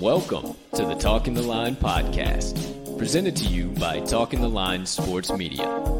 Welcome to the Talking the Line podcast, presented to you by Talking the Line Sports Media,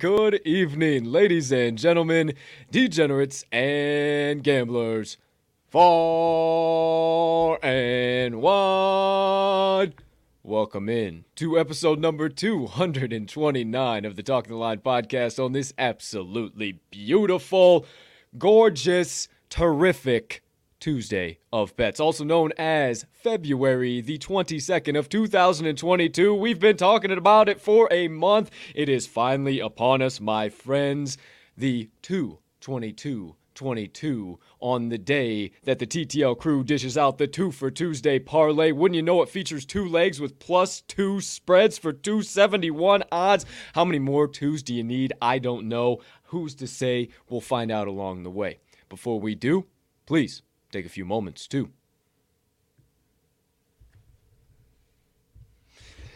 Good evening, ladies and gentlemen, degenerates and gamblers, far and wide. Welcome in to episode number 229 of the Talking the Line podcast on this absolutely beautiful, gorgeous, terrific Tuesday of Bets, also known as February the 22nd of 2022. We've been talking about it for a month. It is finally upon us, my friends. The 222 22 on the day that the TTL crew dishes out the two for Tuesday parlay. Wouldn't you know it features two legs with plus two spreads for 271 odds? How many more twos do you need? I don't know. Who's to say? We'll find out along the way. Before we do, please take a few moments too.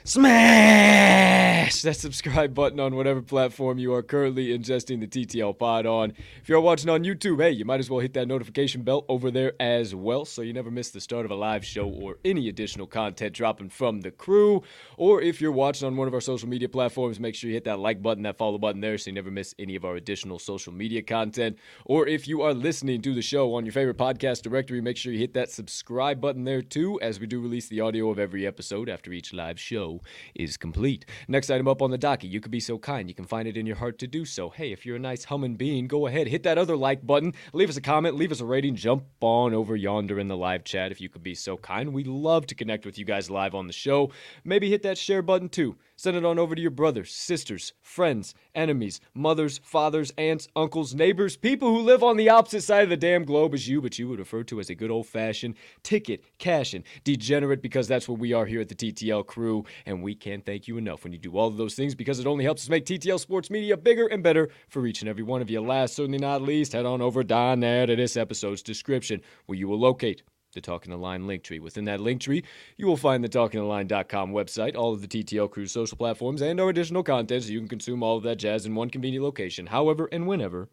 Smash that subscribe button on whatever platform you are currently ingesting the TTL pod on. If you're watching on YouTube, hey, you might as well hit that notification bell over there as well so you never miss the start of a live show or any additional content dropping from the crew. Or if you're watching on one of our social media platforms, make sure you hit that like button, that follow button there so you never miss any of our additional social media content. Or if you are listening to the show on your favorite podcast directory, make sure you hit that subscribe button there too, as we do release the audio of every episode after each live show is complete. Next item up on the docket, you could be so kind, you can find it in your heart to do so. Hey, if you're a nice humming being, go ahead, hit that other like button, leave us a comment, leave us a rating, jump on over yonder in the live chat if you could be so kind. We love to connect with you guys live on the show. Maybe hit that share button too. Send it on over to your brothers, sisters, friends, enemies, mothers, fathers, aunts, uncles, neighbors, people who live on the opposite side of the damn globe as you, but you would refer to as a good old fashioned ticket cashing degenerate because that's what we are here at the TTL crew. And we can't thank you enough when you do all of those things because it only helps us make TTL Sports Media bigger and better for each and every one of you. Last, certainly not least, head on over down there to this episode's description where you will locate the Talking the Line link tree. Within that link tree, you will find the TalkingTheLine.com website, all of the TTL Crew's social platforms, and our additional content so you can consume all of that jazz in one convenient location, however and whenever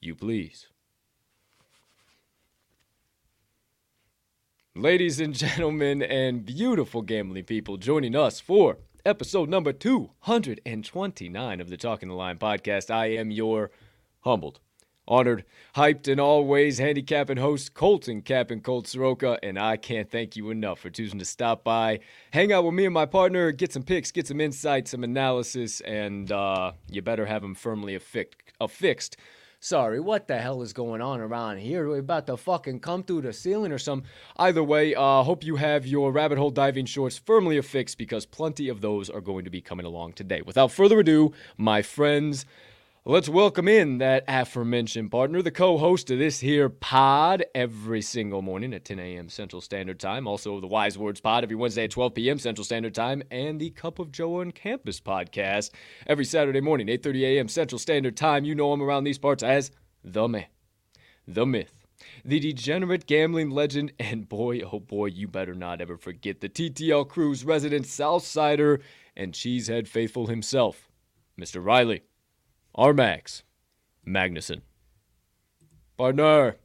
you please. Ladies and gentlemen, and beautiful gambling people, joining us for episode number 229 of the Talking the Line podcast. I am your humbled honored, hyped, and always handicapping host Colton Cap'n Colt Soroka, and I can't thank you enough for choosing to stop by, hang out with me and my partner, get some picks, get some insights, some analysis, and uh, you better have them firmly affi- affixed. Sorry, what the hell is going on around here? We're about to fucking come through the ceiling or something. Either way, uh, hope you have your rabbit hole diving shorts firmly affixed because plenty of those are going to be coming along today. Without further ado, my friends, Let's welcome in that aforementioned partner, the co host of this here pod every single morning at 10 a.m. Central Standard Time. Also, the Wise Words pod every Wednesday at 12 p.m. Central Standard Time. And the Cup of Joe on Campus podcast every Saturday morning, 8.30 a.m. Central Standard Time. You know him around these parts as the man, the myth, the degenerate gambling legend, and boy, oh boy, you better not ever forget the TTL Crew's resident Southsider and Cheesehead faithful himself, Mr. Riley. Armax Magnuson. Partner.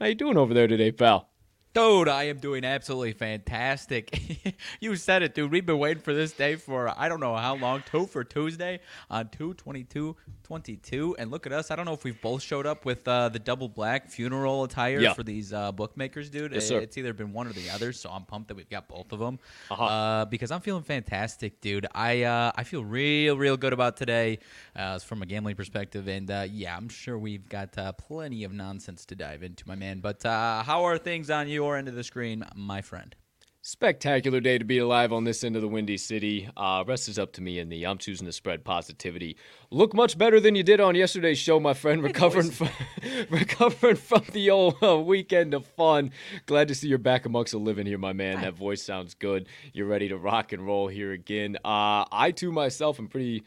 How you doing over there today, pal? Dude, I am doing absolutely fantastic. you said it, dude. We've been waiting for this day for I don't know how long. Two for Tuesday on 2 22 22. And look at us. I don't know if we've both showed up with uh, the double black funeral attire Yeah. for these uh, bookmakers, dude. Yes. It's either been one or the other, so I'm pumped that we've got both of them. Uh-huh. Uh, because I'm feeling fantastic, dude. I uh, I feel real, real good about today uh, from a gambling perspective. And uh, yeah, I'm sure we've got uh, plenty of nonsense to dive into, my man. But uh, how are things on your end of the screen, my friend? Spectacular day to be alive on this end of the Windy City. Uh, rest is up to me and the I'm choosing to spread positivity. Look much better than you did on yesterday's show, my friend. Recovering from recovering from the old uh, weekend of fun. Glad to see you're back amongst the living here, my man. That voice sounds good. You're ready to rock and roll here again. Uh, I too myself am pretty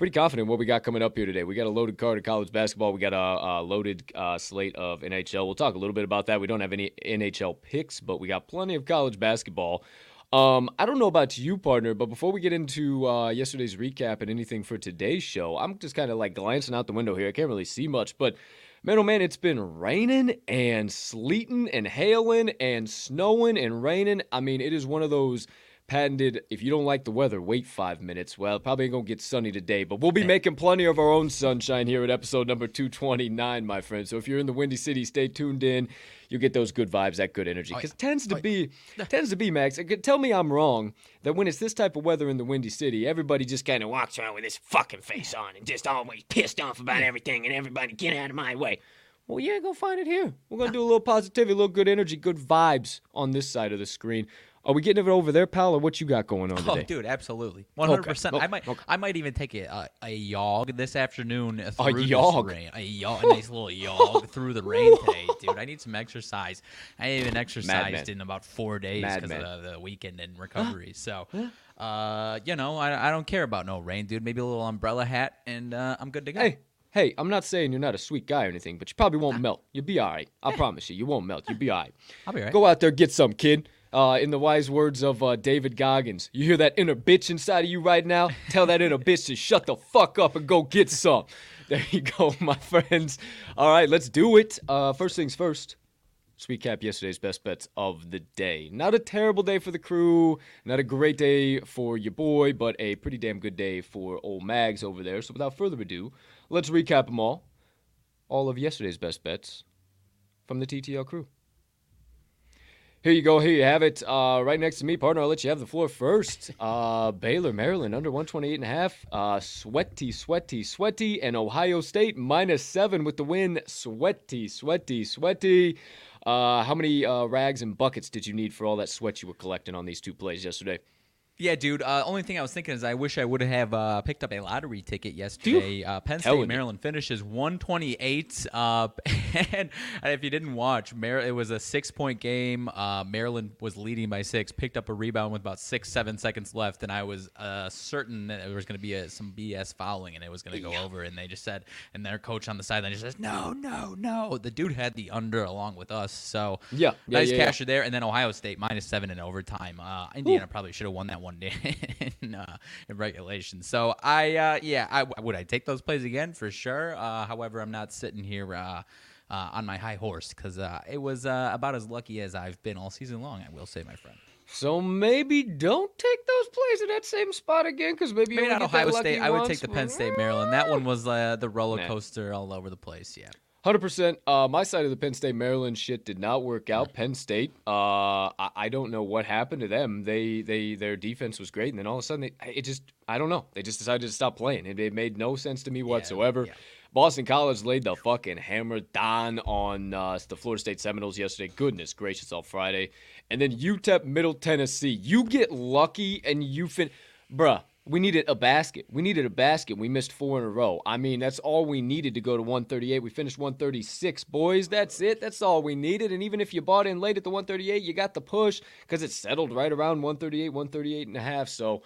pretty confident what we got coming up here today. We got a loaded card of college basketball. We got a, a loaded uh, slate of NHL. We'll talk a little bit about that. We don't have any NHL picks, but we got plenty of college basketball. Um, I don't know about you, partner, but before we get into uh, yesterday's recap and anything for today's show, I'm just kind of like glancing out the window here. I can't really see much, but man, oh man, it's been raining and sleeting and hailing and snowing and raining. I mean, it is one of those patented if you don't like the weather wait five minutes. Well probably ain't gonna get sunny today but we'll be making plenty of our own sunshine here at episode number 229 my friend. So if you're in the windy city stay tuned in. You'll get those good vibes that good energy. Because tends to be tends to be max uh, tell me i'm wrong that when it's this type of weather in the windy city everybody just kind of walks around with this fucking face on and just always pissed off about everything and everybody get out of my way. Well, yeah, go find it here. We're gonna do a little positivity, a little good energy, good vibes on this side of the screen. Are we getting it over there, pal, or what you got going on Oh, today? dude, absolutely, one hundred percent. Okay. I might, Okay. I might even take a a, a yog this afternoon through yog? this rain. A yog, a nice little yog through the rain today, dude. I need some exercise. I even exercised in about four days because of the, the weekend and recovery. So, uh, you know, I, I don't care about no rain, dude. Maybe a little umbrella hat, and uh, I'm good to go. Hey, hey, I'm not saying you're not a sweet guy or anything, but you probably won't melt. You'll be all right. I promise you, you won't melt. You'll be all right. I'll be all right. Go out there, get some, kid. Uh, in the wise words of uh, David Goggins, you hear that inner bitch inside of you right now? Tell that inner bitch to shut the fuck up and go get some. There you go, my friends. All right, let's do it. Uh, first things first. Let's recap yesterday's best bets of the day. Not a terrible day for the crew, not a great day for your boy, but a pretty damn good day for old Mags over there. So without further ado, let's recap them all. All of yesterday's best bets from the TTL crew. Here you go. Here you have it. Uh, right next to me, partner. I'll let you have the floor first. Uh, Baylor, Maryland, under 128 and a half. Uh, sweaty, sweaty, sweaty. And Ohio State, minus seven with the win. Sweaty, sweaty, sweaty. Uh, how many uh, rags and buckets did you need for all that sweat you were collecting on these two plays yesterday? Yeah, dude. Uh, only thing I was thinking is I wish I would have uh, picked up a lottery ticket yesterday. Uh, Penn State. Maryland finishes 128. Uh, and if you didn't watch, Mar- it was a six point game. Uh, Maryland was leading by six, picked up a rebound with about six, seven seconds left, and I was uh, certain that there was going to be a, some BS fouling and it was going to go over. And they just said, and their coach on the sideline just says, no, no, no. The dude had the under along with us. So Yeah, yeah, nice yeah, yeah. there. And then Ohio State minus seven in overtime. Uh, Indiana probably should have won that one day in, uh, in regulation. So I, uh, yeah, I would I take those plays again for sure. Uh, however, I'm not sitting here. Uh, uh, on my high horse, because uh, it was uh, about as lucky as I've been all season long. I will say, my friend. So maybe don't take those plays at that same spot again, because maybe Maybe only not Ohio State. I would once, take the Penn State Maryland. That one was uh, the roller coaster all over the place. Yeah. Hundred percent. Uh, my side of the Penn State Maryland shit did not work out. Penn State. Uh, I, I don't know what happened to them. They they their defense was great, and then all of a sudden they it just I don't know. They just decided to stop playing. It, it made no sense to me whatsoever. yeah. Boston College laid the fucking hammer down on uh, the Florida State Seminoles yesterday. Goodness gracious, on Friday, and then UTEP Middle Tennessee. You get lucky and you fin, bruh. We needed a basket. We needed a basket. We missed four in a row. I mean, that's all we needed to go to 138. We finished 136, boys. That's it. That's all we needed. And even if you bought in late at the 138, you got the push because it settled right around 138, 138 and a half. So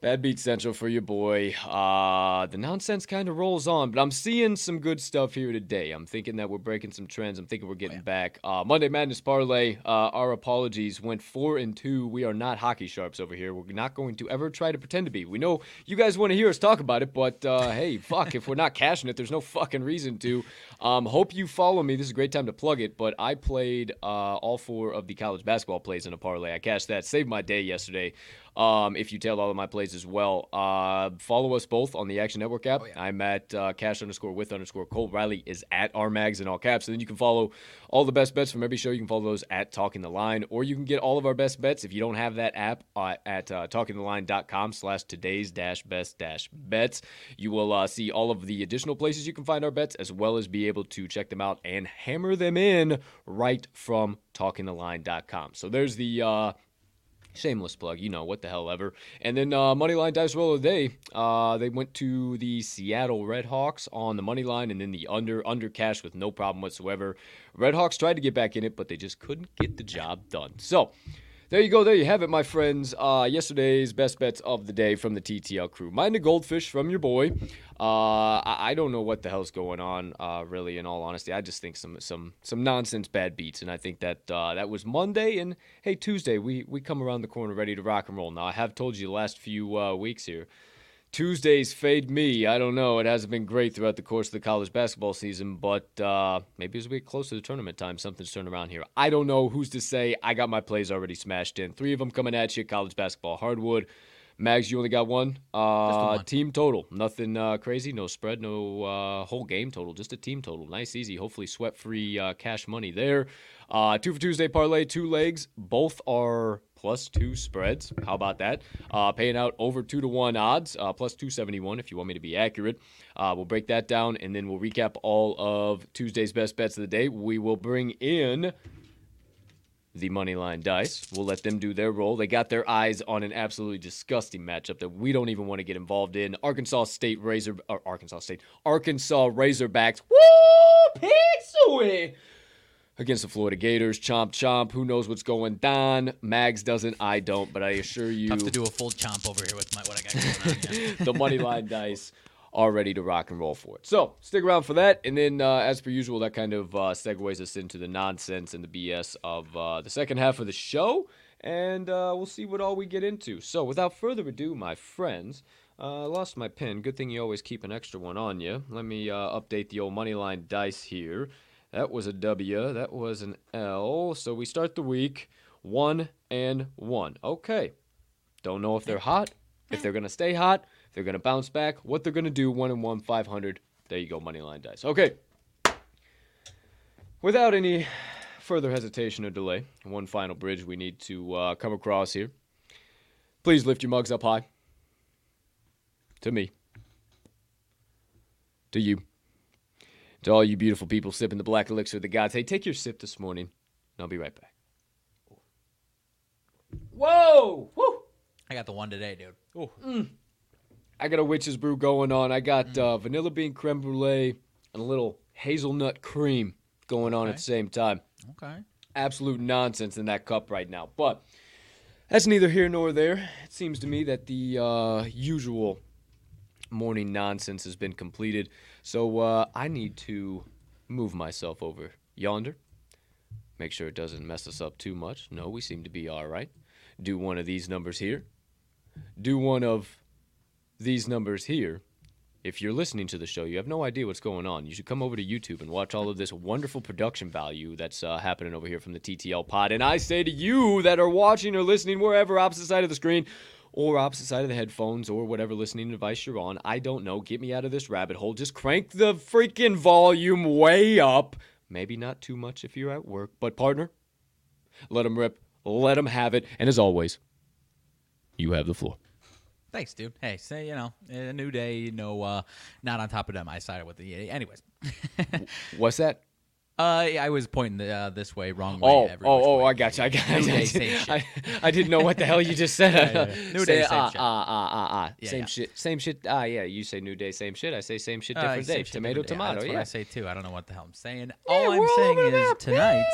Bad beat central for your boy. Uh, the nonsense kind of rolls on, but I'm seeing some good stuff here today. I'm thinking that we're breaking some trends. I'm thinking we're getting back. Uh, Monday Madness parlay. Uh, our apologies. Went four and two. We are not hockey sharps over here. We're not going to ever try to pretend to be. We know you guys want to hear us talk about it, but uh, hey, fuck, if we're not cashing it, there's no fucking reason to. Um, hope you follow me. This is a great time to plug it. But I played uh, all four of the college basketball plays in a parlay. I cashed that. Saved my day yesterday. Um, if you tailed all of my plays as well, uh, follow us both on the Action Network app. Oh, yeah. I'm at uh, cash underscore with underscore Cole Riley is at our mags in all caps. And then you can follow all the best bets from every show. You can follow those at Talking the Line, or you can get all of our best bets if you don't have that app uh, at uh, talkingtheline.com slash today's dash best dash bets. You will uh, see all of the additional places you can find our bets, as well as be able to check them out and hammer them in right from talkingtheline.com. So there's the uh, Shameless plug, you know what the hell ever. And then uh, moneyline dice roll of the day. Uh, they went to the Seattle Redhawks on the money line, and then the under under cash with no problem whatsoever. Redhawks tried to get back in it, but they just couldn't get the job done. So. There you go. There you have it, my friends. Uh, yesterday's best bets of the day from the TTL crew. Mind the goldfish from your boy. Uh, I, I don't know what the hell's going on. Uh, really, in all honesty, I just think some some some nonsense bad beats, and I think that uh, that was Monday. And hey, Tuesday we we come around the corner ready to rock and roll. Now I have told you the last few uh, weeks here. Tuesdays fade me. I don't know. It hasn't been great throughout the course of the college basketball season, but uh, maybe as we get close to tournament time, something's turned around here. I don't know who's to say. I got my plays already smashed in. Three of them coming at you. College basketball hardwood. Mags, you only got one. Uh, one. Team total. Nothing uh, crazy. No spread. No uh, whole game total. Just a team total. Nice, easy. Hopefully, sweat free uh, cash money there. Uh, two for Tuesday parlay, two legs. Both are plus two spreads. How about that? Uh, paying out over two to one odds, uh, plus 271 if you want me to be accurate. Uh, we'll break that down and then we'll recap all of Tuesday's best bets of the day. We will bring in the money line dice. We'll let them do their role. They got their eyes on an absolutely disgusting matchup that we don't even want to get involved in. Arkansas State Razor, or Arkansas State, Arkansas Razorbacks. Woo, pixel against the Florida Gators. Chomp chomp. Who knows what's going down? Mags doesn't. I don't. But I assure you, Tough to do a full chomp over here with my, what I got going on. Yeah. the money line dice are ready to rock and roll for it. So stick around for that, and then uh, as per usual, that kind of uh, segues us into the nonsense and the BS of uh, the second half of the show, and uh, we'll see what all we get into. So without further ado, my friends. Uh, I lost my pen. Good thing you always keep an extra one on you. Let me uh, update the old money line dice here. That was a W. That was an L. So we start the week one and one. Okay. Don't know if they're hot, if they're gonna stay hot, if they're gonna bounce back, what they're gonna do. One and one, five hundred. There you go, money line dice. Okay. Without any further hesitation or delay, one final bridge we need to uh, come across here. Please lift your mugs up high. To me. To you. To all you beautiful people sipping the black elixir of the gods. Hey, take your sip this morning, and I'll be right back. Whoa! Woo! I got the one today, dude. Ooh. I got a witch's brew going on. I got uh, vanilla bean creme brulee and a little hazelnut cream going on at the same time. Okay. Absolute nonsense in that cup right now. But that's neither here nor there. It seems to me that the uh, usual morning nonsense has been completed. So uh, I need to move myself over yonder. Make sure it doesn't mess us up too much. No, we seem to be all right. Do one of these numbers here. Do one of these numbers here. If you're listening to the show, you have no idea what's going on. You should come over to YouTube and watch all of this wonderful production value that's uh, happening over here from the TTL pod. And I say to you that are watching or listening wherever, opposite side of the screen, or opposite side of the headphones, or whatever listening device you're on, I don't know. Get me out of this rabbit hole. Just crank the freaking volume way up. Maybe not too much if you're at work, but partner, let them rip. Let them have it. And as always, you have the floor. Thanks, dude. Hey, say you know, a new day. You know, uh, not on top of them. I sided with the. Anyways, What's that? uh, I was pointing the, uh, this way, wrong way. Oh, oh, oh! I got you. I got you. Day, same shit. I, I didn't know what the hell you just said. Yeah, yeah, yeah. New Say, day, same ah, shit. Ah, ah, ah, ah. Same shit. Same shit. Ah, yeah. You say new day, same shit. I say same shit, Uh, different same day. shit, Tomato, different day. tomato. That's yeah. what I say too. I don't know what the hell I'm saying. All I'm saying is tonight.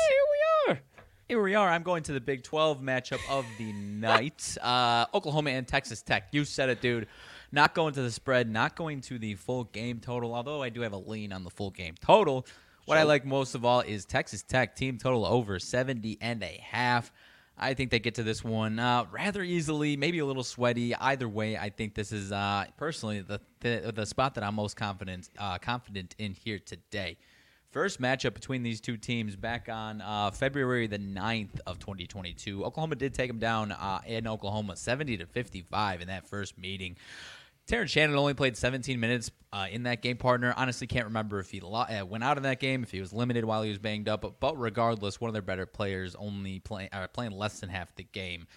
Yeah, here we are. Here we are. I'm going to the Big 12 matchup of the night. Uh, Oklahoma and Texas Tech. You said it, dude. Not going to the spread, not going to the full game total, although I do have a lean on the full game total. What I like most of all is Texas Tech team total over 70 and a half. I think they get to this one uh, rather easily, maybe a little sweaty. Either way, I think this is uh, personally the, the, the spot that I'm most confident uh, confident in here today. First matchup between these two teams back on uh, February the 9th of 2022. Oklahoma did take them down uh, in Oklahoma 70 to 55 in that first meeting. Terrence Shannon only played 17 minutes uh, in that game, partner. Honestly, can't remember if he lo- uh, went out in that game, if he was limited while he was banged up. But, but regardless, one of their better players only play, uh, playing less than half the game.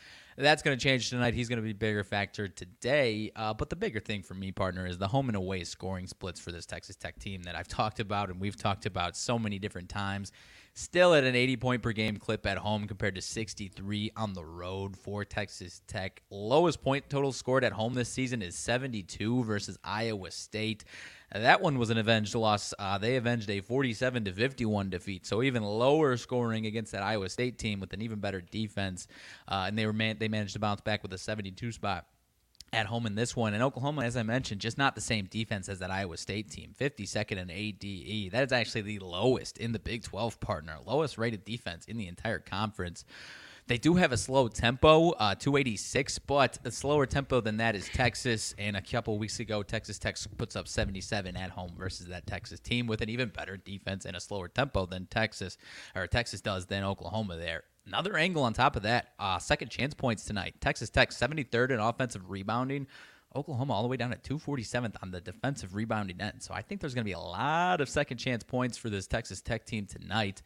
That's going to change tonight. He's going to be bigger factor today. Uh, but the bigger thing for me, partner, is the home and away scoring splits for this Texas Tech team that I've talked about and we've talked about so many different times. Still at an 80 point per game clip at home compared to 63 on the road for Texas Tech. Lowest point total scored at home this season is 72 versus Iowa State. That one was an avenged loss. Uh, they avenged a 47 to 51 defeat, so even lower scoring against that Iowa State team with an even better defense, uh, and they were man- they managed to bounce back with a 72 spot at home in this one. And Oklahoma, as I mentioned, just not the same defense as that Iowa State team. 52nd in ADE. That is actually the lowest in the Big 12 partner, lowest rated defense in the entire conference. They do have a slow tempo, uh, 286, but a slower tempo than that is Texas. And a couple weeks ago, Texas Tech puts up 77 at home versus that Texas team with an even better defense and a slower tempo than Texas, or Texas does than Oklahoma there. Another angle on top of that, uh, second chance points tonight. Texas Tech 73rd in offensive rebounding. Oklahoma all the way down at 247th on the defensive rebounding end. So I think there's going to be a lot of second chance points for this Texas Tech team tonight.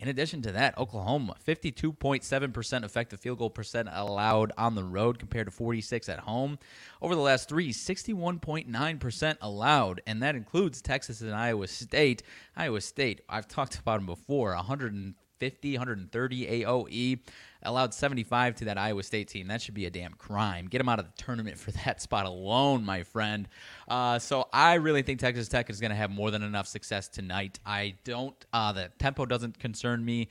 In addition to that, Oklahoma 52.7% effective field goal percent allowed on the road compared to 46 at home. Over the last 3, 61.9% allowed, and that includes Texas and Iowa State. Iowa State, I've talked about them before, 100 150, 130 AOE. Allowed 75 to that Iowa State team. That should be a damn crime. Get them out of the tournament for that spot alone, my friend. Uh, so I really think Texas Tech is going to have more than enough success tonight. I don't. Uh, the tempo doesn't concern me.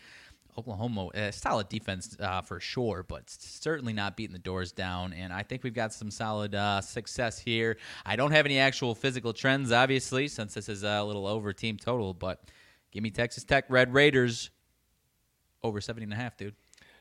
Oklahoma, uh, solid defense uh, for sure, but certainly not beating the doors down. And I think we've got some solid uh, success here. I don't have any actual physical trends, obviously, since this is a little over team total, but give me Texas Tech Red Raiders over 70 and a half, dude.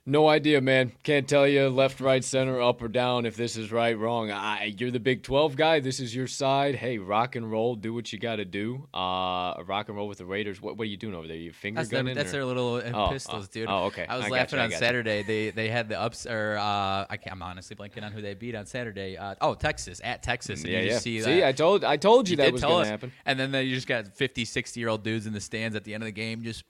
No idea, man. Can't tell you left, right, center, up or down if this is right, wrong. I, you're the Big 12 guy. This is your side. Hey, rock and roll. Do what you got to do. Uh, rock and roll with the Raiders. What, what are you doing over there? You finger that's gunning? Their, that's or? their little uh, oh, pistols, oh, dude. Oh, okay. I was I laughing you, on Saturday. They they had the ups or uh, I can't, I'm honestly blanking on who they beat on Saturday. Uh, oh, Texas at Texas. And yeah, yeah. see, see. I told I told you, you that was going to happen. And then you just got 50, 60 year old dudes in the stands at the end of the game just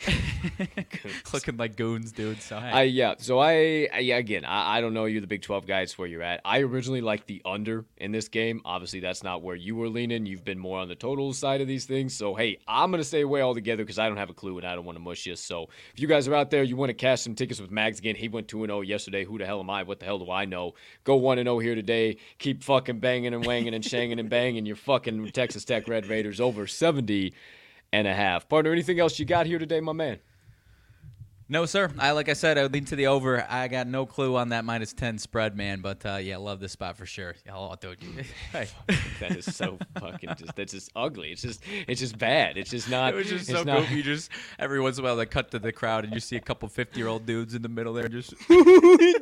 looking like goons, dude. So hey. I yeah. So I, I yeah, again, I, I don't know. You're the Big 12 guy. It's where you're at. I originally liked the under in this game. Obviously, that's not where you were leaning. You've been more on the total side of these things. So hey, I'm gonna stay away altogether because I don't have a clue and I don't want to mush you. So if you guys are out there, you want to cash some tickets with Mags again. He went two and zero yesterday. Who the hell am I? What the hell do I know? Go one and zero here today. Keep fucking banging and wanging and shanging and banging your fucking Texas Tech Red Raiders over 70 and a half. Partner, anything else you got here today, my man? No, sir. I like I said, I would lean to the over. I got no clue on that minus ten spread, man. But uh, yeah, love this spot for sure. Oh, dude, hey. that is so fucking just that's just ugly. It's just it's just bad. It's just not. It was just so not, goofy. You just every once in a while they cut to the crowd and you see a couple fifty year old dudes in the middle there just. we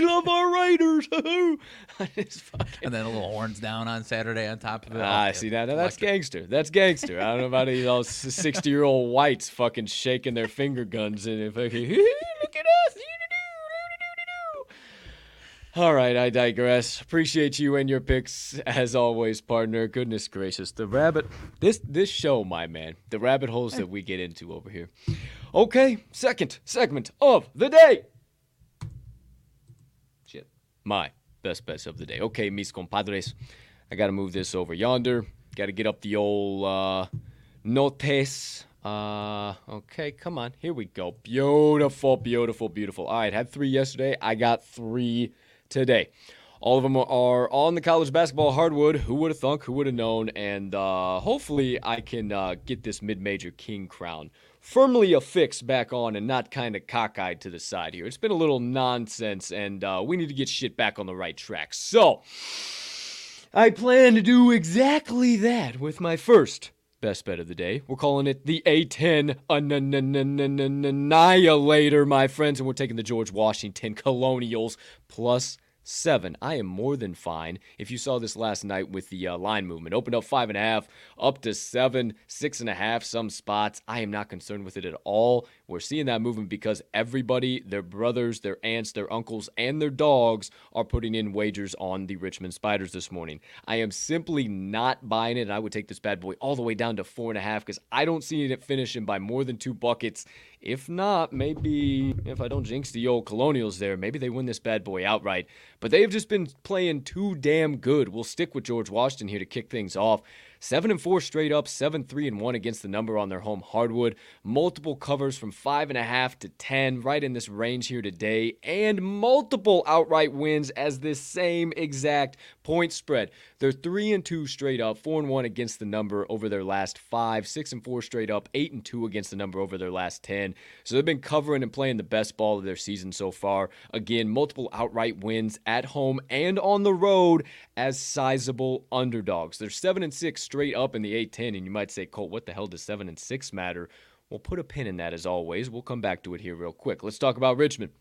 love our Raiders. and then a little horns down on Saturday on top of it. Ah, see that now, that's gangster. That's gangster. I don't know about any those sixty year old whites fucking shaking their finger guns and fucking look at us. All right, I digress. Appreciate you and your picks as always, partner. Goodness gracious, the rabbit. This this show, my man, the rabbit holes that we get into over here. Okay, second segment of the day. Shit, my best bets of the day. Okay, mis compadres, I gotta move this over yonder. Got to get up the old uh, notes. Uh, okay, come on. Here we go. Beautiful, beautiful, beautiful. All right, had three yesterday. I got three today. All of them are on the college basketball hardwood. Who would have thunk? Who would have known? And uh, hopefully, I can uh, get this mid-major king crown firmly affixed back on and not kind of cockeyed to the side here. It's been a little nonsense, and uh, we need to get shit back on the right track. So, I plan to do exactly that with my first best bet of the day. We're calling it the A10 Annihilator, my friends, and we're taking the George Washington Colonials plus seven. I am more than fine. If you saw this last night with the uh, line movement, opened up five and a half, up to seven, six and a half, some spots. I am not concerned with it at all. We're seeing that movement because everybody, their brothers, their aunts, their uncles, and their dogs are putting in wagers on the Richmond Spiders this morning. I am simply not buying it, and I would take this bad boy all the way down to four and a half because I don't see it finishing by more than two buckets. If not, maybe if I don't jinx the old Colonials there, maybe they win this bad boy outright. But they have just been playing too damn good. We'll stick with George Washington here to kick things off. Seven and four straight up, seven three and one against the number on their home hardwood. Multiple covers from five and a half to ten, right in this range here today, and multiple outright wins as this same exact point spread. They're three and two straight up, four and one against the number over their last five, six and four straight up, eight and two against the number over their last ten. So they've been covering and playing the best ball of their season so far. Again, multiple outright wins at home and on the road as sizable underdogs. They're seven and six straight up in the A10, and you might say, Colt, what the hell does seven and six matter? We'll put a pin in that as always. We'll come back to it here real quick. Let's talk about Richmond.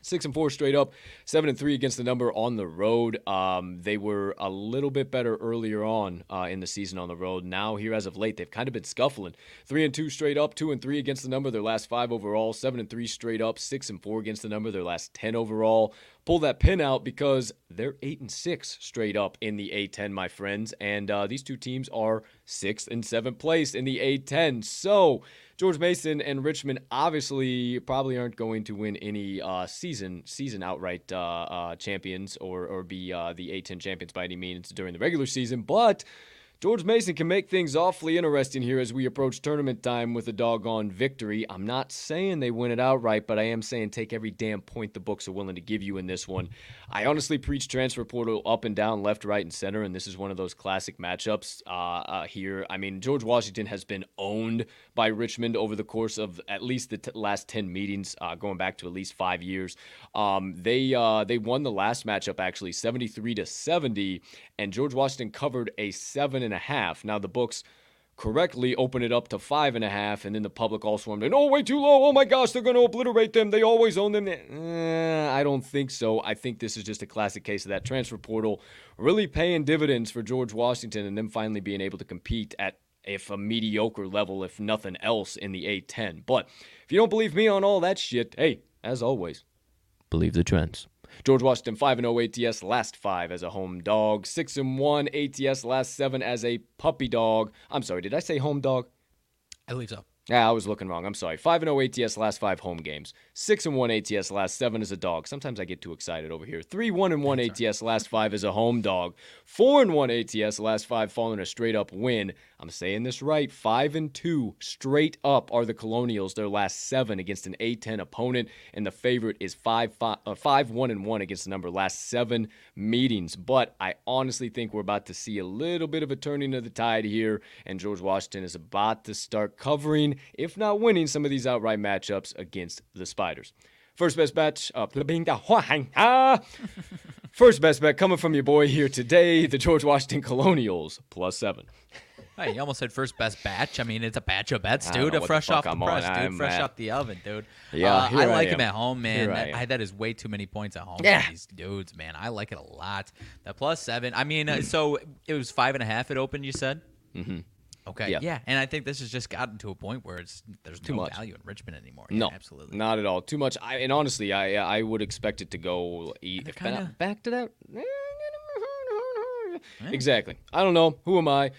Six and four straight up, seven and three against the number on the road. Um, they were a little bit better earlier on uh, in the season on the road. Now, here as of late, they've kind of been scuffling. Three and two straight up, two and three against the number. Their last five overall. Seven and three straight up, six and four against the number. Their last ten overall. Pull that pin out because they're eight and six straight up in the A10, my friends. And uh, these two teams are sixth and seventh place in the A10. So George Mason and Richmond obviously probably aren't going to win any uh, season season outright uh, uh, champions or or be uh, the A10 champions by any means during the regular season, but. George Mason can make things awfully interesting here as we approach tournament time with a doggone victory. I'm not saying they win it outright, but I am saying take every damn point the books are willing to give you in this one. I honestly preach transfer portal up and down, left, right, and center, and this is one of those classic matchups uh, uh, here. I mean, George Washington has been owned by Richmond over the course of at least the t- last 10 meetings, uh, going back to at least five years. Um, they uh, they won the last matchup actually 73 to 70, and George Washington covered a seven a half. Now the books correctly open it up to five and a half, and then the public all swarmed in. Oh, way too low! Oh my gosh, they're going to obliterate them. They always own them. Eh, I don't think so. I think this is just a classic case of that transfer portal really paying dividends for George Washington, and them finally being able to compete at if a mediocre level, if nothing else, in the A10. But if you don't believe me on all that shit, hey, as always, believe the trends. George Washington 5 0 ATS last 5 as a home dog, 6 and 1 ATS last 7 as a puppy dog. I'm sorry, did I say home dog? I believe so. Yeah, I was looking wrong. I'm sorry. 5 0 ATS last 5 home games. 6 and 1 ATS last 7 as a dog. Sometimes I get too excited over here. 3 1 and 1 ATS last 5 as a home dog. 4 and 1 ATS last 5 following a straight up win. I'm saying this right. 5 and 2 straight up are the Colonials, their last 7 against an A10 opponent. And the favorite is 5 5, uh, 5 1 and 1 against the number last 7 meetings. But I honestly think we're about to see a little bit of a turning of the tide here. And George Washington is about to start covering, if not winning, some of these outright matchups against the Spiders. First best bet, uh, first best bet coming from your boy here today, the George Washington Colonials plus seven. Hey, you almost said first best batch. I mean, it's a batch of bets, dude. A the fresh off the I'm on. press, dude. I'm fresh at- off the oven, dude. Yeah, Uh, I I like him at home, man. I That. I, that is way too many points at home Yeah. these dudes, man. I like it a lot. That plus seven. I mean, uh, so it was five and a half. It opened. You said. Mm-hmm. Okay. Yeah. Yeah. and I think this has just gotten to a point where it's there's Too no much. value in Richmond anymore. Yeah, No, absolutely. not at all. Too much. I, and honestly, I I would expect it to go They're if not kinda- back to that. Exactly. I don't know. Who am I?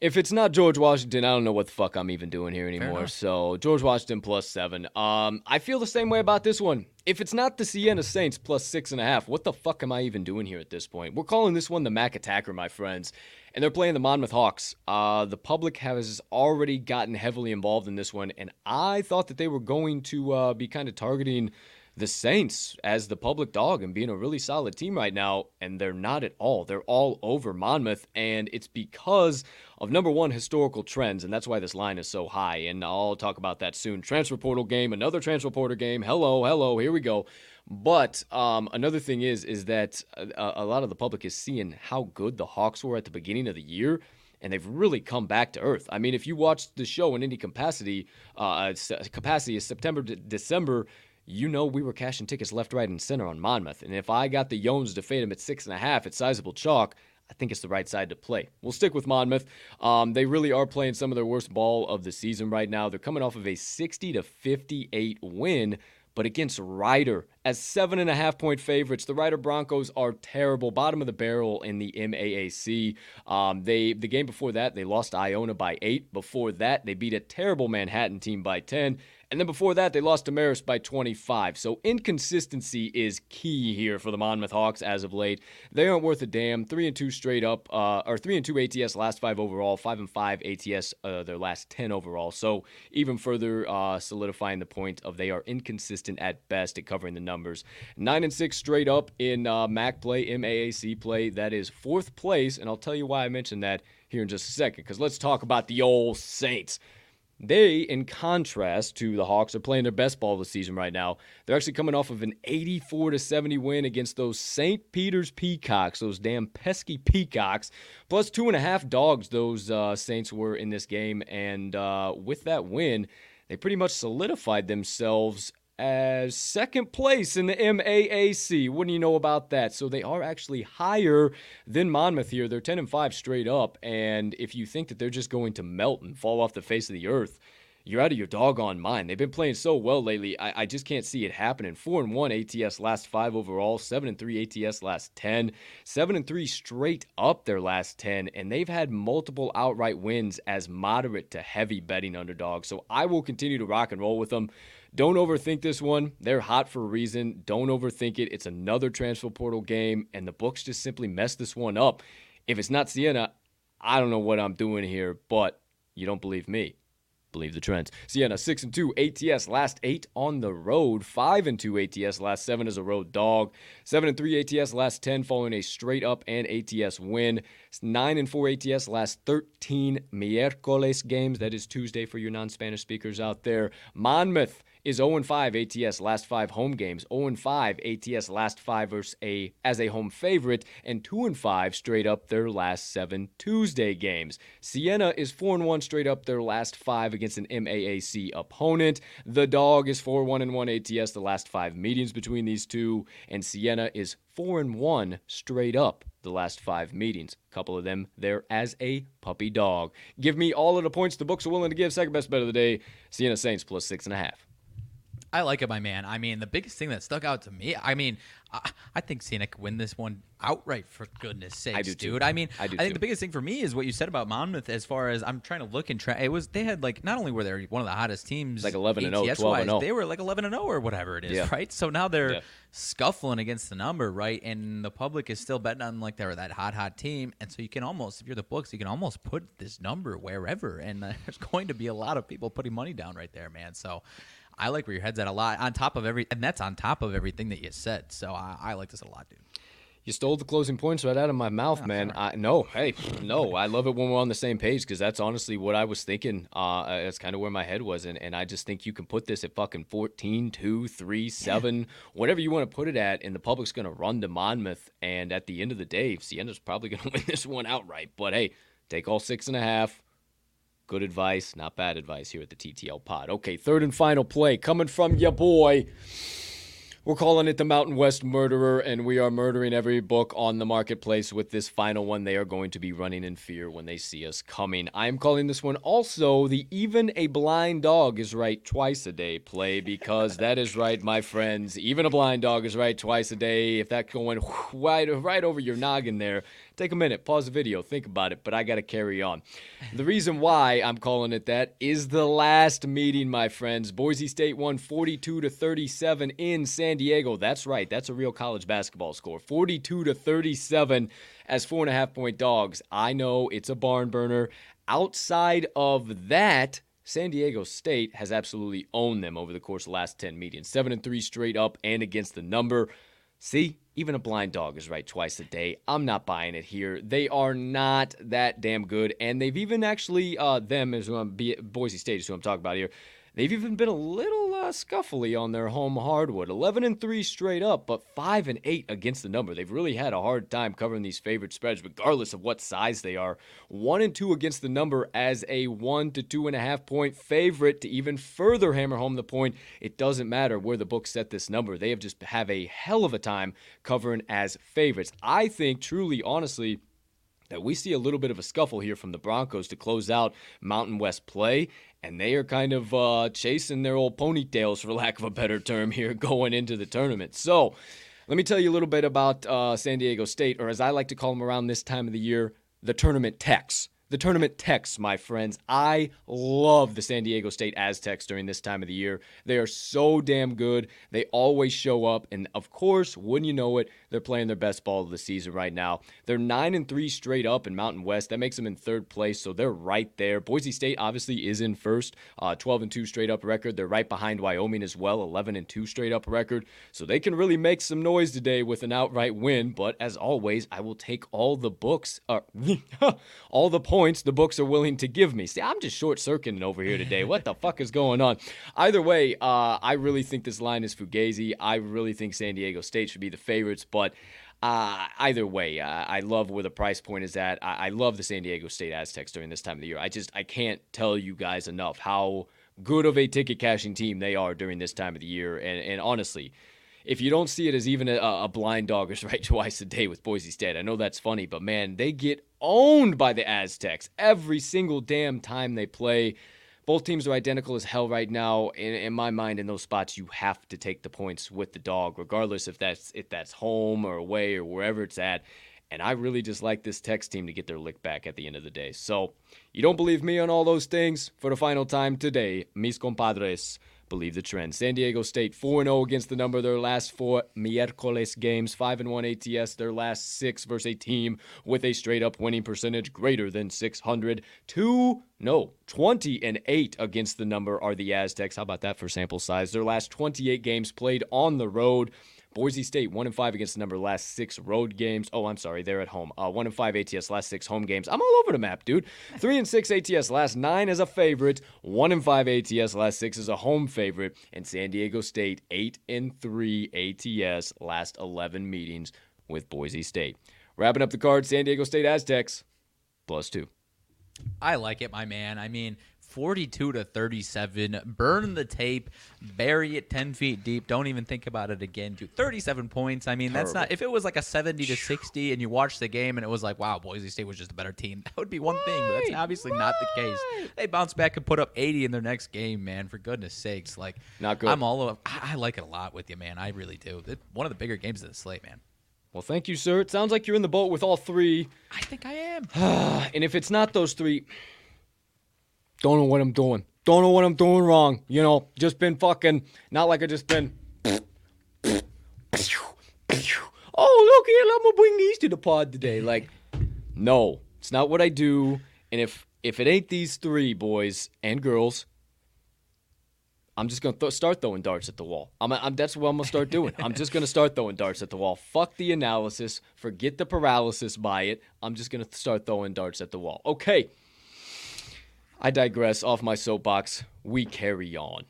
If it's not George Washington, I don't know what the fuck I'm even doing here anymore. So George Washington plus seven. Um, I feel the same way about this one. If it's not the Siena Saints plus six and a half, what the fuck am I even doing here at this point? We're calling this one the Mac Attacker, my friends, and they're playing the Monmouth Hawks. Uh, the public has already gotten heavily involved in this one, and I thought that they were going to uh, be kind of targeting the Saints as the public dog and being a really solid team right now, and they're not at all. They're all over Monmouth, and it's because of number one, historical trends, and that's why this line is so high. And I'll talk about that soon. Transfer portal game, another transfer portal game. Hello, hello, here we go. But um, another thing is, is that a, a lot of the public is seeing how good the Hawks were at the beginning of the year and they've really come back to earth. I mean, if you watched the show in any capacity, uh, capacity is September to December, you know we were cashing tickets left, right, and center on Monmouth. And if I got the Yones to fade him at six and a half at sizable chalk, I think it's the right side to play. We'll stick with Monmouth. Um, they really are playing some of their worst ball of the season right now. They're coming off of a 60 to 58 win, but against Rider as seven and a half point favorites. The Rider Broncos are terrible, bottom of the barrel in the MAAC. Um, they the game before that they lost Iona by eight. Before that they beat a terrible Manhattan team by ten. And then before that, they lost to Marist by 25. So inconsistency is key here for the Monmouth Hawks as of late. They aren't worth a damn. Three and two straight up, uh, or three and two ATS last five overall, five and five ATS uh, their last 10 overall. So even further uh, solidifying the point of they are inconsistent at best at covering the numbers. Nine and six straight up in uh, MAC play, MAAC play. That is fourth place, and I'll tell you why I mentioned that here in just a second. Because let's talk about the old Saints. They, in contrast to the Hawks, are playing their best ball of the season right now. They're actually coming off of an 84 to 70 win against those St. Peter's Peacocks, those damn pesky Peacocks. Plus two and a half dogs those uh, Saints were in this game, and uh, with that win, they pretty much solidified themselves as second place in the MAAC. What do you know about that? So they are actually higher than Monmouth here. They're 10 and 5 straight up. And if you think that they're just going to melt and fall off the face of the earth, you're out of your doggone mind. They've been playing so well lately. I, I, just can't see it happening. Four and one ATS last five overall, seven and three ATS last ten. Seven and three straight up their last ten, and they've had multiple outright wins as moderate to heavy betting underdogs. So I will continue to rock and roll with them. Don't overthink this one. They're hot for a reason. Don't overthink it. It's another transfer portal game, and the books just simply mess this one up. If it's not Siena, I don't know what I'm doing here, but you don't believe me. Believe the trends. Siena six and two ATS last eight on the road. Five and two ATS last seven as a road dog. Seven and three ATS last ten following a straight up and ATS win. Nine and four ATS last thirteen miércoles games. That is Tuesday for your non-Spanish speakers out there. Monmouth is 0 5 ATS last five home games, 0 5 ATS last five versus a as a home favorite, and 2 5 straight up their last seven Tuesday games. Siena is 4 1 straight up their last five against an MAAC opponent. The dog is 4 1 1 ATS the last five meetings between these two, and Siena is 4 1 straight up the last five meetings. A couple of them there as a puppy dog. Give me all of the points the books are willing to give. Second best bet of the day, Siena Saints plus six and a half. I like it, my man. I mean, the biggest thing that stuck out to me, I mean, I, I think Siena could win this one outright for goodness sakes, I do too. dude. I mean, I, do I think too. the biggest thing for me is what you said about Monmouth as far as I'm trying to look and try. It was they had like not only were they one of the hottest teams, like 11 and 0, 12 and 0. They were like 11 and 0 or whatever it is, yeah. right? So now they're yeah. scuffling against the number, right? And the public is still betting on like they're that hot, hot team, and so you can almost, if you're the books, you can almost put this number wherever, and uh, there's going to be a lot of people putting money down right there, man. So. I like where your head's at a lot. On top of every, and that's on top of everything that you said. So I, I like this a lot, dude. You stole the closing points right out of my mouth, oh, man. I, no, hey, no. I love it when we're on the same page because that's honestly what I was thinking. Uh, that's kind of where my head was, and, and I just think you can put this at fucking 14, 2, 3, 7, whatever you want to put it at, and the public's going to run to Monmouth. And at the end of the day, Siena's probably going to win this one outright. But hey, take all six and a half. Good advice, not bad advice here at the TTL Pod. Okay, third and final play coming from your boy. We're calling it the Mountain West Murderer, and we are murdering every book on the marketplace with this final one. They are going to be running in fear when they see us coming. I am calling this one also the Even a Blind Dog is Right Twice a Day play because that is right, my friends. Even a blind dog is right twice a day. If that's going right, right over your noggin there, Take a minute, pause the video, think about it, but I got to carry on. The reason why I'm calling it that is the last meeting, my friends. Boise State won 42 to 37 in San Diego. That's right, that's a real college basketball score. 42 to 37 as four and a half point dogs. I know it's a barn burner. Outside of that, San Diego State has absolutely owned them over the course of the last 10 meetings. 7 and 3 straight up and against the number. See, even a blind dog is right twice a day. I'm not buying it here. They are not that damn good, and they've even actually uh, them is who I'm Boise State is who I'm talking about here. They've even been a little uh, scuffly on their home hardwood. 11 and 3 straight up, but 5 and 8 against the number. They've really had a hard time covering these favorite spreads, regardless of what size they are. 1 and 2 against the number as a 1 to 2.5 point favorite to even further hammer home the point. It doesn't matter where the book set this number. They have just have a hell of a time covering as favorites. I think, truly, honestly, that we see a little bit of a scuffle here from the Broncos to close out Mountain West play and they are kind of uh, chasing their old ponytails, for lack of a better term, here going into the tournament. So, let me tell you a little bit about uh, San Diego State, or as I like to call them around this time of the year, the tournament techs the tournament techs, my friends. I love the San Diego State Aztecs during this time of the year. They are so damn good. They always show up, and of course, wouldn't you know it, they're playing their best ball of the season right now. They're nine and three straight up in Mountain West. That makes them in third place, so they're right there. Boise State obviously is in first, uh, 12 and two straight up record. They're right behind Wyoming as well, 11 and two straight up record. So they can really make some noise today with an outright win. But as always, I will take all the books, uh, all the points points the books are willing to give me. See, I'm just short circuiting over here today. What the fuck is going on? Either way, uh, I really think this line is fugazi. I really think San Diego State should be the favorites, but. Uh, either way, uh, I love where the price point is at. I-, I love the San Diego State Aztecs during this time of the year. I just I can't tell you guys enough how good of a ticket cashing team they are during this time of the year. And and honestly, if you don't see it as even a, a blind dog is right twice a day with Boise State, I know that's funny, but man, they get owned by the Aztecs every single damn time they play. Both teams are identical as hell right now. In, in, my mind, in those spots, you have to take the points with the dog, regardless if that's if that's home or away or wherever it's at. And I really just like this Tex team to get their lick back at the end of the day. So, you don't believe me on all those things? For the final time today, mis compadres, believe the trend. San Diego State 4 0 against the number of their last four miércoles games, 5 1 ATS, their last six versus a team with a straight up winning percentage greater than 600. 2 no, 20 and 8 against the number are the Aztecs. How about that for sample size? Their last 28 games played on the road. Boise State one and five against the number last six road games. Oh, I'm sorry, they're at home. Uh, one and five ATS last six home games. I'm all over the map, dude. Three and six ATS last nine as a favorite. One and five ATS last six as a home favorite. And San Diego State eight and three ATS last 11 meetings with Boise State. Wrapping up the card, San Diego State Aztecs plus two. I like it, my man. I mean, 42 to 37. Burn the tape, bury it 10 feet deep. Don't even think about it again. Dude, 37 points. I mean, that's not. If it was like a 70 to 60 and you watched the game and it was like, wow, Boise State was just a better team, that would be one right, thing. But that's obviously right. not the case. They bounce back and put up 80 in their next game, man. For goodness sakes, like not good. I'm all. Of, I, I like it a lot with you, man. I really do. It, one of the bigger games of the slate, man. Well, thank you, sir. It sounds like you're in the boat with all three. I think I am. and if it's not those three, don't know what I'm doing. Don't know what I'm doing wrong. You know, just been fucking, not like I just been. Oh, look here, I'm gonna bring these to the pod today. Like, no, it's not what I do. And if if it ain't these three boys and girls, I'm just gonna th- start throwing darts at the wall. I'm, I'm, that's what I'm gonna start doing. I'm just gonna start throwing darts at the wall. Fuck the analysis. Forget the paralysis by it. I'm just gonna start throwing darts at the wall. Okay. I digress off my soapbox. We carry on.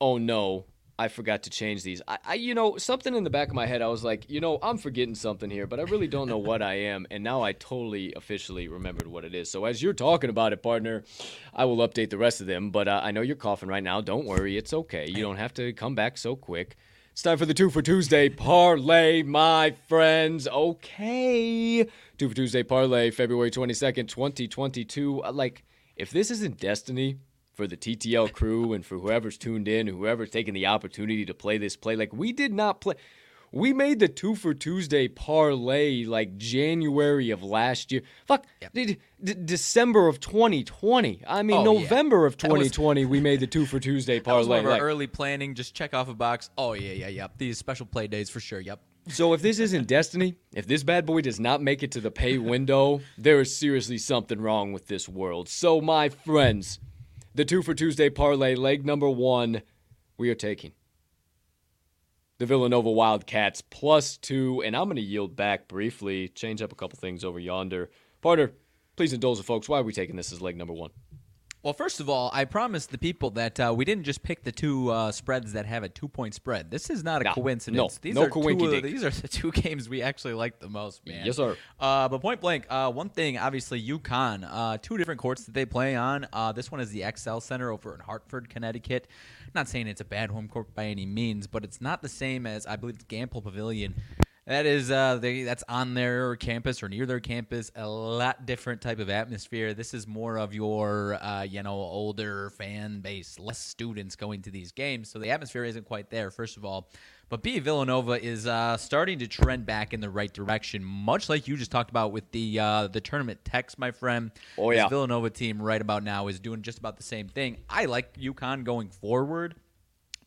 Oh no, I forgot to change these. I, I, you know, something in the back of my head, I was like, you know, I'm forgetting something here, but I really don't know what I am. And now I totally officially remembered what it is. So as you're talking about it, partner, I will update the rest of them. But uh, I know you're coughing right now. Don't worry. It's okay. You don't have to come back so quick. It's time for the Two for Tuesday parlay, my friends. Okay. Two for Tuesday parlay, February 22nd, 2022. Like, if this isn't destiny for the TTL crew and for whoever's tuned in, whoever's taking the opportunity to play this play, like we did not play. We made the two for Tuesday parlay like January of last year. Fuck, yep. December of 2020. I mean, oh, November yeah. of 2020, was, we made the two for Tuesday parlay. That was one of our like, early planning. Just check off a box. Oh yeah, yeah, yeah. These special play days for sure. Yep. So if this isn't destiny, if this bad boy does not make it to the pay window, there is seriously something wrong with this world. So my friends, the two for Tuesday parlay, leg number one, we are taking the Villanova Wildcats plus two. And I'm going to yield back briefly, change up a couple things over yonder. Partner, please indulge the folks. Why are we taking this as leg number one? Well, first of all, I promised the people that uh, we didn't just pick the two uh, spreads that have a two-point spread. This is not a coincidence. no, these no are two, dink. These are the two games we actually like the most, man. Yes, sir. Uh, but point blank, uh, one thing, obviously, UConn, uh, two different courts that they play on. Uh, this one is the XL Center over in Hartford, Connecticut. not saying it's a bad home court by any means, but it's not the same as I believe the Gampel Pavilion. That is uh, they, that's on their campus or near their campus. A lot different type of atmosphere. This is more of your uh, you know older fan base, less students going to these games, so the atmosphere isn't quite there. First of all, but B Villanova is uh, starting to trend back in the right direction, much like you just talked about with the uh, the tournament text, my friend. Oh, This yeah. Villanova team right about now is doing just about the same thing. I like UConn going forward.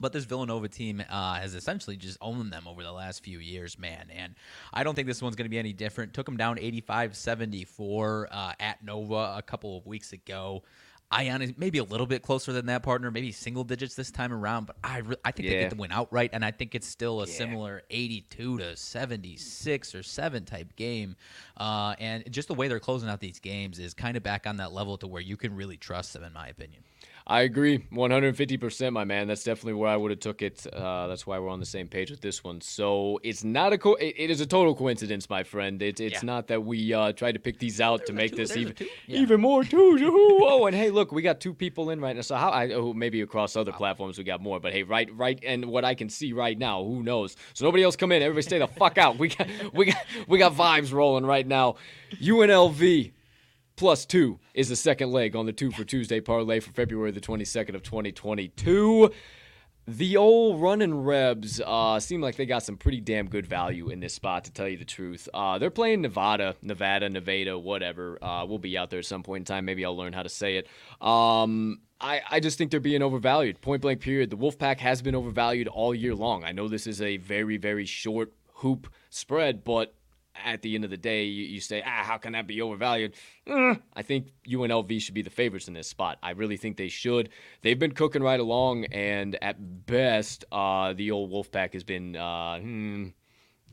But this Villanova team uh, has essentially just owned them over the last few years, man. And I don't think this one's going to be any different. Took them down 85 74 uh, at Nova a couple of weeks ago. I honestly, maybe a little bit closer than that partner, maybe single digits this time around, but I re- I think they get the win outright, and I think it's still a similar 82 to 76 or 7 type game. Uh, and just the way they're closing out these games is kind of back on that level to where you can really trust them, in my opinion. I agree, 150%, my man. That's definitely where I would have took it. Uh, that's why we're on the same page with this one. So it's not a co- it, it is a total coincidence, my friend. It, it's Yeah. not that we uh, tried to pick these out to There's a make two- this even. Yeah. even more. Yahoo! Oh, and hey, look, we got two people in right now. So how I oh, maybe across other platforms we got more, but hey, right, right, and what I can see right now, who knows? So nobody else come in. Everybody stay the fuck out. We got we got we got vibes rolling right now. UNLV plus two is the second leg on the two for Tuesday parlay for February the 22nd of 2022. The old running Rebs uh, seem like they got some pretty damn good value in this spot, to tell you the truth. Uh, they're playing Nevada, Nevada, Nevada, whatever. Uh, we'll be out there at some point in time. Maybe I'll learn how to say it. Um, I, I just think they're being overvalued. Point blank, period. The Wolfpack has been overvalued all year long. I know this is a very, very short hoop spread, but at the end of the day, you, you say, ah, how can that be overvalued? Eh, I think UNLV should be the favorites in this spot. I really think they should. They've been cooking right along, and at best, uh, the old Wolfpack has been. Uh, hmm,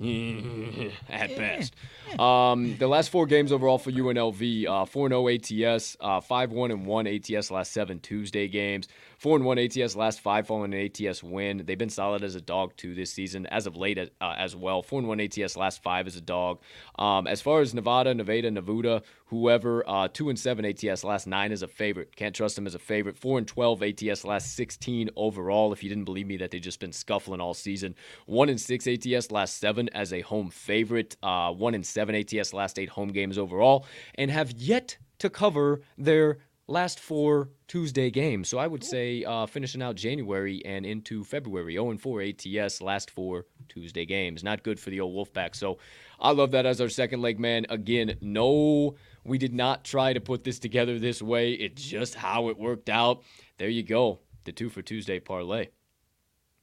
at best. Um, the last four games overall for UNLV: uh, four and zero ATS, uh, five one and one ATS last seven Tuesday games, four and one ATS last five following an ATS win. They've been solid as a dog too this season, as of late uh, as well. Four and one ATS last five as a dog. Um, as far as Nevada, Nevada, Nevuda, whoever, uh, two and seven ATS last nine as a favorite. Can't trust them as a favorite. Four and twelve ATS last sixteen overall. If you didn't believe me that they've just been scuffling all season, one and six ATS last seven as a home favorite. Uh, one and seven ATS last eight home games overall, and have yet to cover their last four Tuesday games. So I would say uh, finishing out January and into February, 0 and 4 ATS last four Tuesday games. Not good for the old Wolfpack. So I love that as our second leg man. Again, no, we did not try to put this together this way. It's just how it worked out. There you go. The two for Tuesday parlay.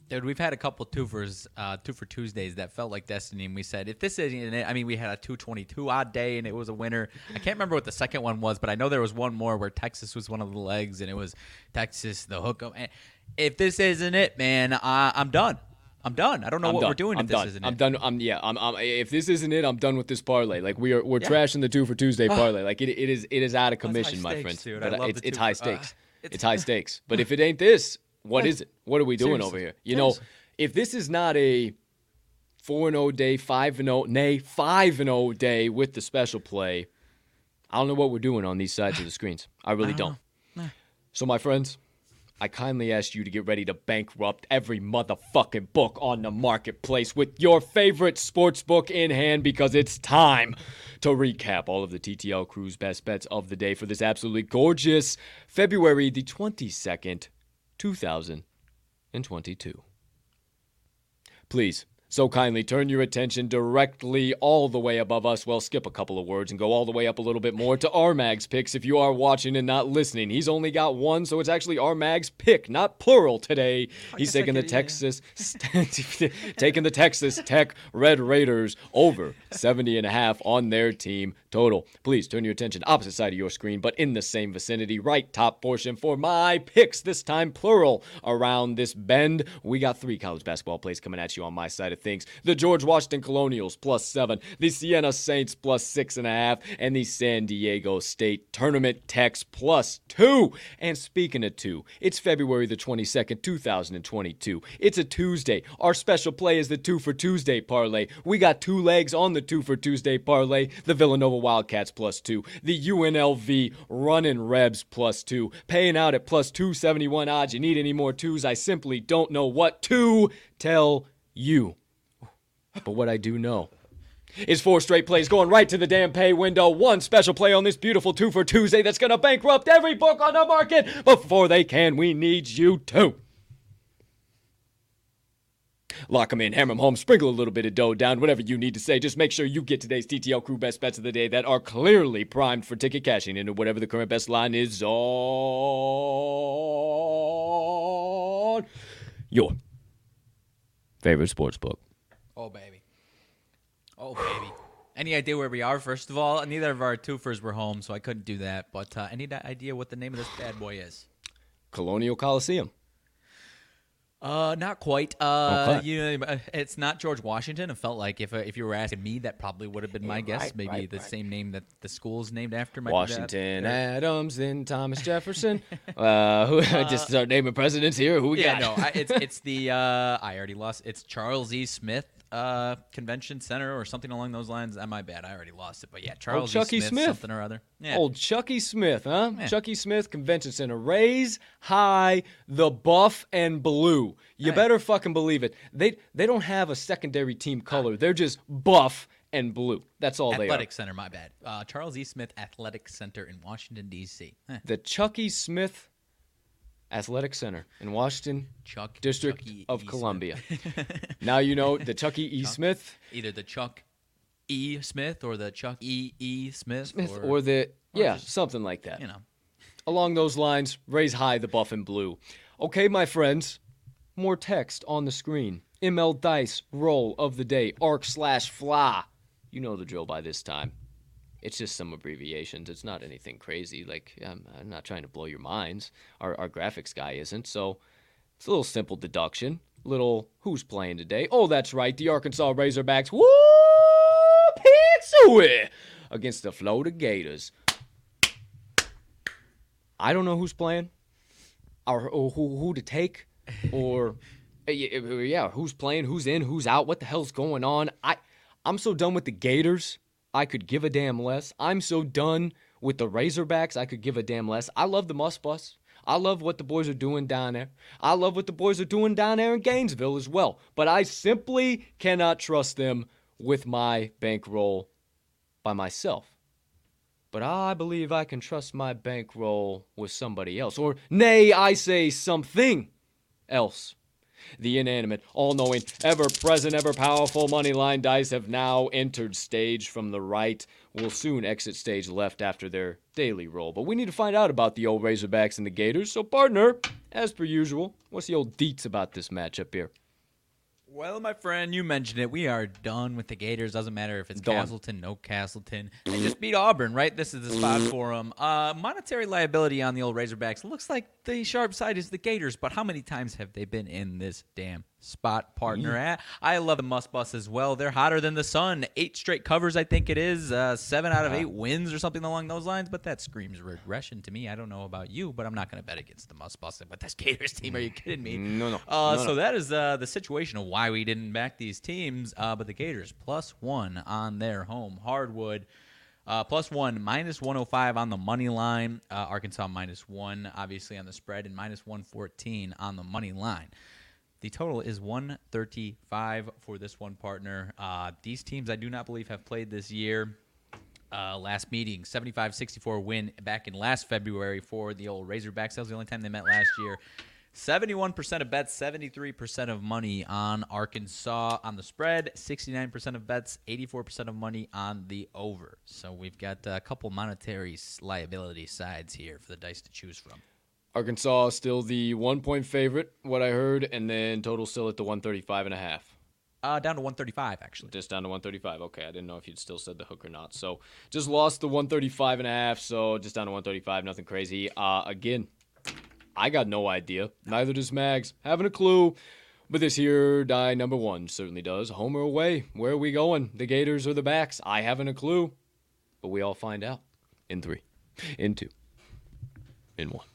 Dude, we've had a couple twofers, uh, two for Tuesdays that felt like destiny, and we said if this isn't it, I mean, we had a 222 odd day, and it was a winner. I can't remember what the second one was, but I know there was one more where Texas was one of the legs, and it was Texas the hook. If this isn't it, man, I, I'm done. I'm done. I don't know I'm what done. we're doing I'm if done. this isn't I'm it. done. I'm yeah. I'm, I'm. If this isn't it, I'm done with this parlay. Like we are, we're trashing the two for Tuesday parlay. Like it, it is, it is out of commission, my stakes, dude. But it's, it's high uh, stakes. it's- it's high stakes. But if it ain't this, what is it? What are we doing Seriously. over here? You know, if this is not a four and zero day, five and zero, nay, five and zero day with the special play, I don't know what we're doing on these sides of the screens. I really don't. So, my friends, I kindly ask you to get ready to bankrupt every motherfucking book on the marketplace with your favorite sports book in hand because it's time to recap all of the TTL Crew's best bets of the day for this absolutely gorgeous February the 22nd, 2022. Please, so kindly turn your attention directly all the way above us. Well, skip a couple of words and go all the way up a little bit more to Armag's picks if you are watching and not listening. He's only got one, so it's actually Armag's pick, not plural today. He's taking the. Texas taking the Texas Tech Red Raiders over 70 and a half on their team total. Please turn your attention opposite side of your screen, but in the same vicinity, right top portion for my picks, this time plural. Around this bend, we got three college basketball plays coming at you on my side of things. The George Washington Colonials plus seven, the Siena Saints plus six and a half, and the San Diego State Tournament Techs plus two. And speaking of two, it's February the 22nd, 2022. It's a Tuesday. Our special play is the two for Tuesday parlay. We got two legs on the two for Tuesday parlay. The Villanova Wildcats plus two, the UNLV Running Rebs plus two, paying out at plus 271 odds. You need any more twos? I simply don't know what to tell you. But what I do know is four straight plays going right to the damn pay window. One special play on this beautiful two for Tuesday that's going to bankrupt every book on the market. Before they can, we need you to. Lock them in, hammer them home, sprinkle a little bit of dough down, whatever you need to say. Just make sure you get today's TTL crew best bets of the day that are clearly primed for ticket cashing into whatever the current best line is on your favorite sports book. Oh baby. Oh baby. Any idea where we are? First of all, neither of our twofers were home, so I couldn't do that. But uh, any idea what the name of this bad boy is? Colonial Coliseum. Uh, not quite. Uh, Okay. you know, uh, it's not George Washington. It felt like if uh, if you were asking me, that probably would have been my guess. right, Maybe right, the right. same name that the school's named after. might be that. Washington Adams then Thomas Jefferson. uh, who just start naming presidents here. Who we Yeah, got? no, I, it's it's the uh, I already lost. It's Charles E. Smith uh, Convention Center or something along those lines. Uh, my bad, I already lost it. But yeah, Charles Chucky E. Smith, Smith. something or other. Yeah. Old Chucky Smith, huh? Yeah. Chucky Smith Convention Center. Raise high the buff and blue. You better fucking believe it. They they don't have a secondary team color. They're just buff and blue. That's all Athletic they are. Athletic Center. My bad. Uh, Charles E. Smith Athletic Center in Washington D.C. Are. The Chucky Smith Athletic Center in Washington Chuck District Chuck of E. Columbia. now you know the Chucky E. Smith, Either the Chuck E. Smith or the Chuck E. E. Smith, Smith or, or the or yeah, just- something like that. you know. along those lines, raise high the buff and blue. Okay, my friends, more text on the screen. ML Dice, roll of the day, arc slash fly. You know the drill by this time. It's just some abbreviations. It's not anything crazy. Like, I'm, I'm not trying to blow your minds. Our, our graphics guy isn't. So it's a little simple deduction. Little who's playing today? Oh, that's right. The Arkansas Razorbacks. Woo! Against the Florida Gators. I don't know who's playing, or, or who who to take, or yeah, who's playing, who's in, who's out, what the hell's going on. I I'm so done with the Gators. I could give a damn less. I'm so done with the Razorbacks. I could give a damn less. I love the Must Bus. I love what the boys are doing down there. I love what the boys are doing down there in Gainesville as well. But I simply cannot trust them with my bankroll by myself but I believe I can trust my bankroll with somebody else. Or, nay, I say something else. The inanimate, all knowing, ever present, ever powerful moneyline dice have now entered stage from the right, will soon exit stage left after their daily roll. But we need to find out about the old Razorbacks and the Gators. So, partner, as per usual, what's the old deets about this matchup here? Well, my friend, you mentioned it. We are done with the Gators. Doesn't matter if it's Done. Castleton, no Castleton. They just beat Auburn, right? This is the spot for them. Uh, monetary liability on the old Razorbacks. Looks like the sharp side is the Gators, but how many times have they been in this damn spot, partner? Eh, I love the Must Bus as well. They're hotter than the sun. Eight straight covers, I think it is. Uh, seven out of eight wins or something along those lines, but that screams regression to me. I don't know about you, but I'm not going to bet against the Must Bus. But this Gators team, are you kidding me? No, no. Uh, No, so no. that is uh, the situation of why we didn't back these teams. Uh, but the Gators plus one on their home hardwood. Uh, plus one, minus 105 on the money line. Uh, Arkansas minus one, obviously, on the spread, and minus 114 on the money line. The total is 135 for this one partner. Uh, these teams, I do not believe, have played this year. Uh, last meeting, 75 64 win back in last February for the old Razorbacks. That was the only time they met last year. 71% of bets, 73% of money on Arkansas on the spread, 69% of bets, 84% of money on the over. So we've got a couple monetary liability sides here for the dice to choose from. Arkansas still the one point favorite, what I heard, and then total still at the 135 and a half. Uh, down to 135 actually. Just down to 135. Okay, I didn't know if you'd still said the hook or not. So just lost the 135 and a half. So just down to 135. Nothing crazy. Uh, again, I got no idea. Neither does Mags. Having a clue. But this here die number one certainly does. Home or away? Where are we going? The Gators or the Backs? I haven't a clue. But we all find out in three, in two, in one.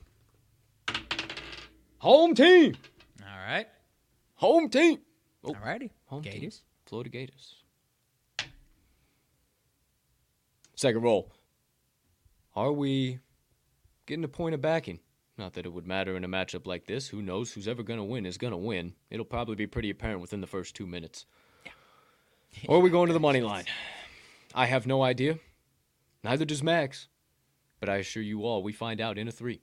Home team. All right. Home team. Oh, All righty. home team. Gators. Florida Gators. Second roll. Are we getting a point of backing? Not that it would matter in a matchup like this. Who knows? Who's ever going to win is going to win. It'll probably be pretty apparent within the first two minutes. Or are we going to the money line? I have no idea. Neither does Max. But I assure you all, we find out in a three,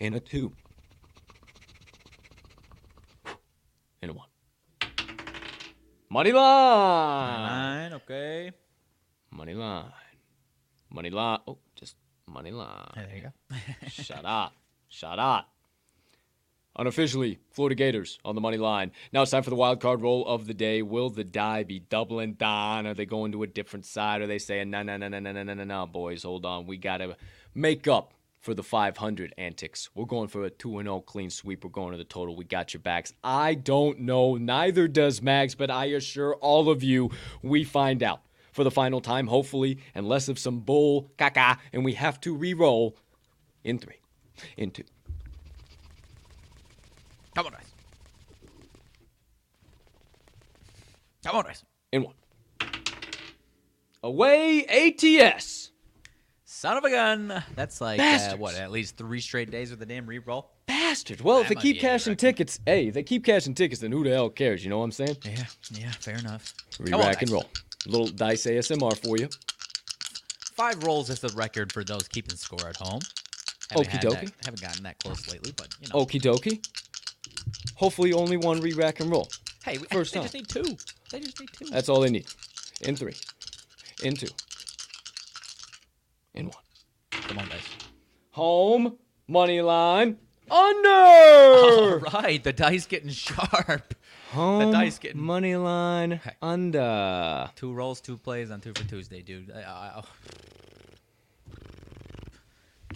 in a two, in a one. Money line. Nine. Okay. Money line. Money line. Oh, just money line. There you go. Shut up. Shut up. Unofficially, Florida Gators on the money line. Now it's time for the wild card roll of the day. Will the die be doubling down? Are they going to a different side? Are they saying, no, no, no, no, no, no, no, no, boys, hold on. We got to make up for the 500 antics. We're going for a 2 0 clean sweep. We're going to the total. We got your backs. I don't know. Neither does Mags, but I assure all of you we find out for the final time, hopefully, and less of some bull caca, and we have to re roll in three, in two. Come on, guys. Come on, guys. in one. Away ATS. Son of a gun. That's like uh, what? At least three straight days with the damn re-roll. Bastard. Well, if they keep cashing tickets, hey, if they keep cashing tickets, then who the hell cares? You know what I'm saying? Yeah. Yeah. Fair enough. Re rack and roll. Little dice ASMR for you. Five rolls is the record for those keeping score at home. Haven't Okie dokie. Haven't gotten that close lately, but you know. Okie dokie. Hopefully, only one re rack and roll. hey, we, first they time. just need two. They just need two. That's all they need. In three, in two, in one. Come on, guys. Home, money line, under. All right, the dice getting sharp. Home, dice getting- money line, under. Two rolls, two plays on two for Tuesday, dude. I- I- I-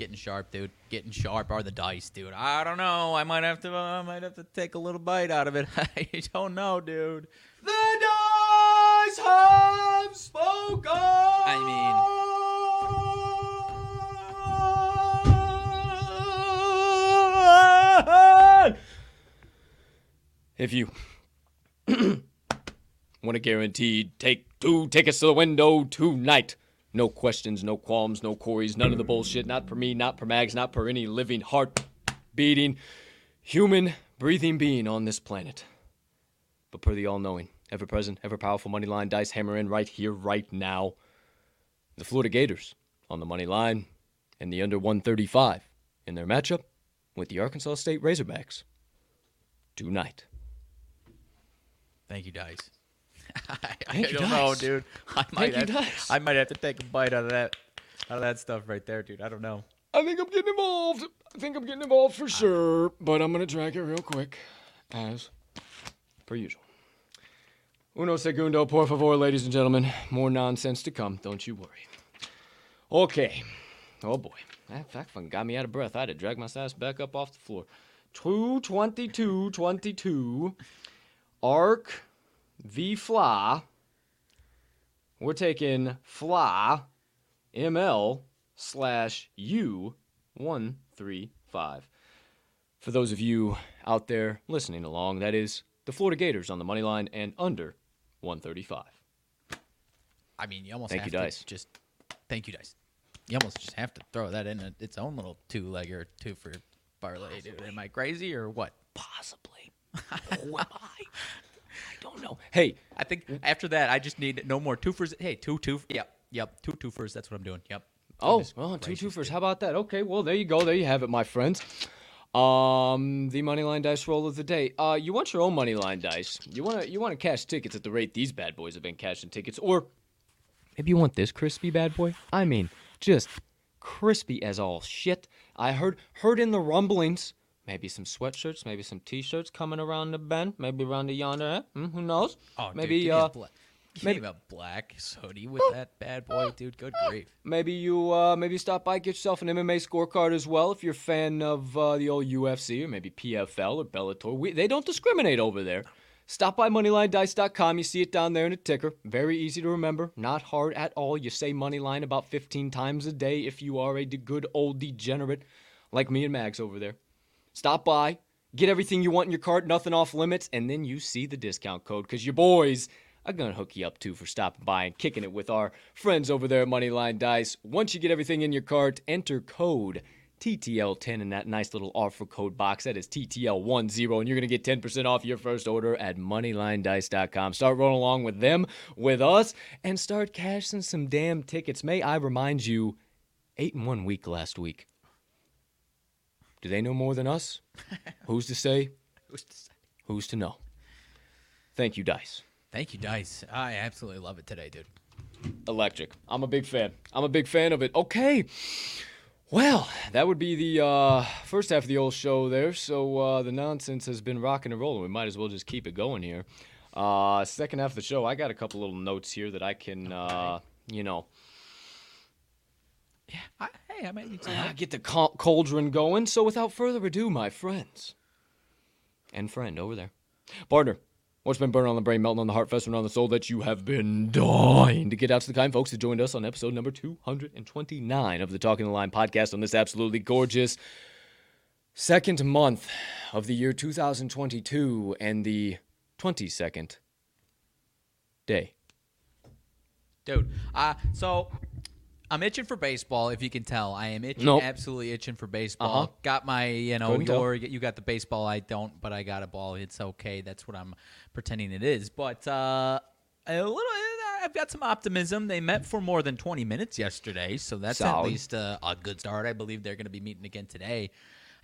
Getting sharp, dude. Getting sharp are the dice, dude. I don't know. I might have to. uh, I might have to take a little bite out of it. I don't know, dude. The dice have spoken. I mean, if you want a guaranteed take two tickets to the window tonight. No questions, no qualms, no queries, none of the bullshit. Not for me, not for Mags, not for any living, heart beating, human breathing being on this planet but per the all knowing, ever present, ever powerful money line dice hammer in right here, right now. The Florida Gators on the money line and the under 135 in their matchup with the Arkansas State Razorbacks tonight. Thank you, dice. I, I don't know, dude. I might, have. I might have to take a bite out of that, out of that stuff right there, dude. I don't know. I think I'm getting involved. I think I'm getting involved for sure, but I'm going to track it real quick, as per usual. Uno segundo, por favor, ladies and gentlemen. More nonsense to come, don't you worry. Okay. Oh boy. That that fucking got me out of breath. I had to drag my ass back up off the floor. 222 22. Arc v Fly. We're taking Fly ML slash U one three five. For those of you out there listening along, that is the Florida Gators on the money line and under 135. I mean, you almost Thank have you, to Dice. just thank you, dice. You almost just have to throw that in a, its own little two-legger, two for parlay. Dude. Am I crazy or what? Possibly. Who am I? Don't know. Hey, I think after that, I just need no more twofers. Hey, two two. Yep, yep, two twofers. That's what I'm doing. Yep. Oh, well, two twofers. How about that? Okay, well, there you go. There you have it, my friends. Um, the money line dice roll of the day. Uh, you want your own money line dice? You want to you want to cash tickets at the rate these bad boys have been cashing tickets, or maybe you want this crispy bad boy? I mean, just crispy as all shit. I heard heard in the rumblings. Maybe some sweatshirts, maybe some t-shirts coming around the bend, maybe around the yonder. Eh? Mm, who knows? Oh, maybe dude, uh, a bla- maybe- a black hoodie with that bad boy, dude. Good grief. maybe you uh, maybe stop by get yourself an MMA scorecard as well if you're a fan of uh, the old UFC or maybe PFL or Bellator. We, they don't discriminate over there. Stop by moneylinedice.com. You see it down there in a ticker. Very easy to remember. Not hard at all. You say moneyline about 15 times a day if you are a good old degenerate like me and Mags over there. Stop by, get everything you want in your cart, nothing off limits, and then you see the discount code because your boys are going to hook you up too for stopping by and kicking it with our friends over there at Moneyline Dice. Once you get everything in your cart, enter code TTL10 in that nice little offer code box. That is TTL10, and you're going to get 10% off your first order at moneylinedice.com. Start rolling along with them, with us, and start cashing some damn tickets. May I remind you, eight in one week last week. Do they know more than us? Who's to say? Who's to say? Who's to know? Thank you, Dice. Thank you, Dice. I absolutely love it today, dude. Electric. I'm a big fan. I'm a big fan of it. Okay. Well, that would be the uh, first half of the old show there. So uh, the nonsense has been rocking and rolling. We might as well just keep it going here. Uh, second half of the show, I got a couple little notes here that I can, uh, you know, Yeah. I, hey, I might need some help. get the cau- cauldron going. So without further ado, my friends and friend over there, partner, what's been burning on the brain, melting on the heart, festering on the soul that you have been dying to get out to the kind folks that joined us on episode number 229 of the Talking the Line podcast on this absolutely gorgeous second month of the year 2022 and the 22nd day. dude. Uh, so I'm itching for baseball. If you can tell, I am itching, Nope. absolutely itching for baseball. Uh-huh. Got my, you know, Couldn't tell. you got the baseball. I don't, but I got a ball. It's okay. That's what I'm pretending it is. But uh, a little. I've got some optimism. They met for more than 20 minutes yesterday, so that's at least uh, a good start. I believe they're going to be meeting again today.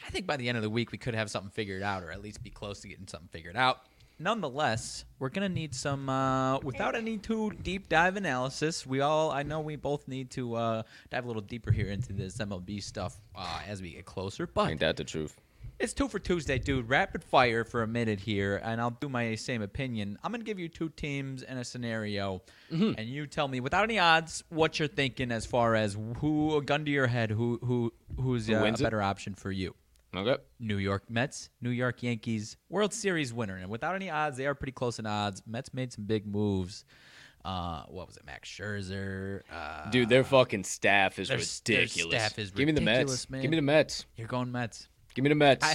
I think by the end of the week we could have something figured out, or at least be close to getting something figured out. Nonetheless, we're gonna need some, uh, without any too deep dive analysis. We all, I know, we both need to uh, dive a little deeper here into this MLB stuff uh, as we get closer. But Ain't that the truth? it's two for Tuesday, dude. Rapid fire for a minute here, and I'll do my same opinion. I'm gonna give you two teams and a scenario, Mm-hmm. and you tell me without any odds what you're thinking as far as who, a gun to your head, who who who's Who uh, a wins it? better option for you. Okay. New York Mets, New York Yankees, World Series winner, and without any odds, they are pretty close in odds. Mets made some big moves. Uh, what was it, Max Scherzer? Uh, Dude, their fucking staff is their- their ridiculous. staff is Give me the Mets. man. Give me the Mets. you're going Mets. Give me the Mets. I,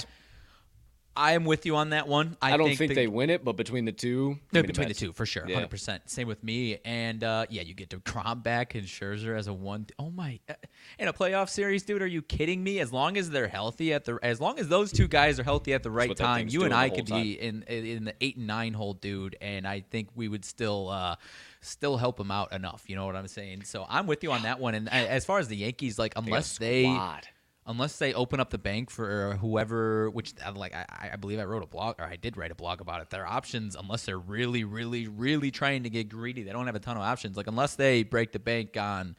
I am with you on that one. I, I, don't think, the- they win it, but between the two, No, between the two, for sure, Yeah. hundred percent. Same with me, and uh, yeah, you get to Degrom back and Scherzer as a one. Oh my! uh, In a playoff series, dude, are you kidding me? As long as they're healthy at the, as long as those two guys are healthy at the right time, you and I could whole be in in the eight and nine hole, dude, and I think we would still uh, still help them out enough. You know what I'm saying? So I'm with you on that one. And uh, as far as the Yankees, like They got a unless they. Unless they open up the bank for whoever which uh, like I, I believe i wrote a blog or i did write a blog about it their options unless they're really really really trying to get greedy they don't have a ton of options like unless they break the bank on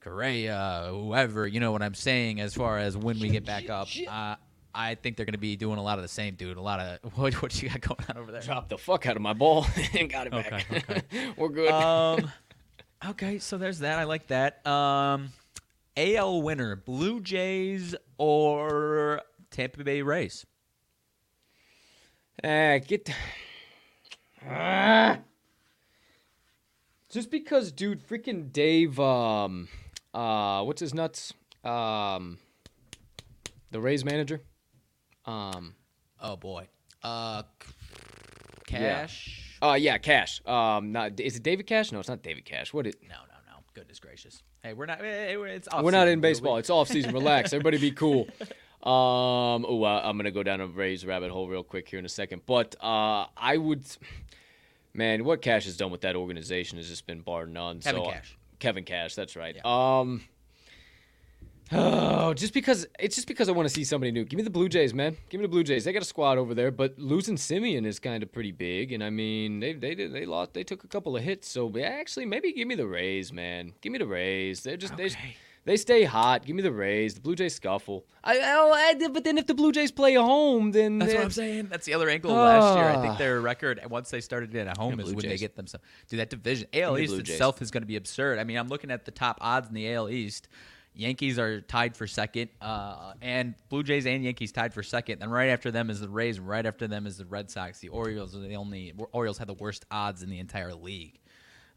Correa, whoever, you know what I'm saying, as far as when we get back up. Uh, I think they're going to be doing a lot of the same, dude. A lot of what, what you got going on over there? Dropped the fuck out of my ball and got it back. Okay, okay. We're good. um, okay, so there's that. I like that. Um, AL winner: Blue Jays or Tampa Bay Rays? Ah, get. Ah. Just because, dude, freaking Dave, um, uh, what's his nuts? Um, the Rays manager. Um, Oh boy. Uh, Cash. uh, yeah, Cash. Um, not is it David Cash? No, it's not David Cash. What it? No, no, no. Goodness gracious. Hey, we're not. Hey, we're- it's We're not in baseball. It's off season. Relax. Everybody be cool. Um, oh, uh, I'm gonna go down a Rays rabbit hole real quick here in a second. But uh, I would, man, what Cash has done with that organization has just been bar none. Kevin so, Cash. Kevin Cash. That's right. Um. Oh, just because it's just because I want to see somebody new. Give me the Blue Jays, man. Give me the Blue Jays. They got a squad over there, but losing Semien is kind of pretty big. And I mean, they they did they lost. They took a couple of hits. So actually, maybe give me the Rays, man. Give me the Rays. They're just they Okay. They stay hot. Give me the Rays. The Blue Jays scuffle. I, I, I but then if the Blue Jays play home, then That's what I'm saying. That's the other angle of last year. I Ah. think their record once they started at home is Blue when they get themselves to that division. AL East Blue Jays. itself is going to be absurd. I mean, I'm looking at the top odds in the AL East. Yankees are tied for second, uh, and Blue Jays and Yankees tied for second. And right after them is the Rays. Right after them is the Red Sox. The Orioles are the only Orioles had the worst odds in the entire league.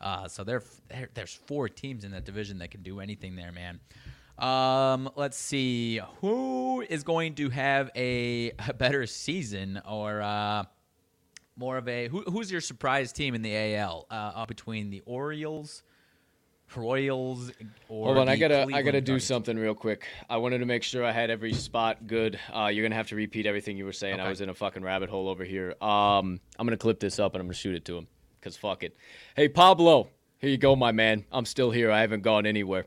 Uh, so there, there, there's four teams in that division that can do anything there, man. Um, let's see who is going to have a, a better season or uh, more of a who, who's your surprise team in the AL uh, between the Orioles, Royals, or Hold on, I gotta I gotta do Guardians? something real quick. I wanted to make sure I had every spot good. Uh, you're gonna have to repeat everything you were saying. I was in a fucking rabbit hole over here. Um, I'm gonna clip this up and I'm gonna shoot it to him. Cause fuck it. Hey Pablo, here you go, my man. I'm still here. I haven't gone anywhere.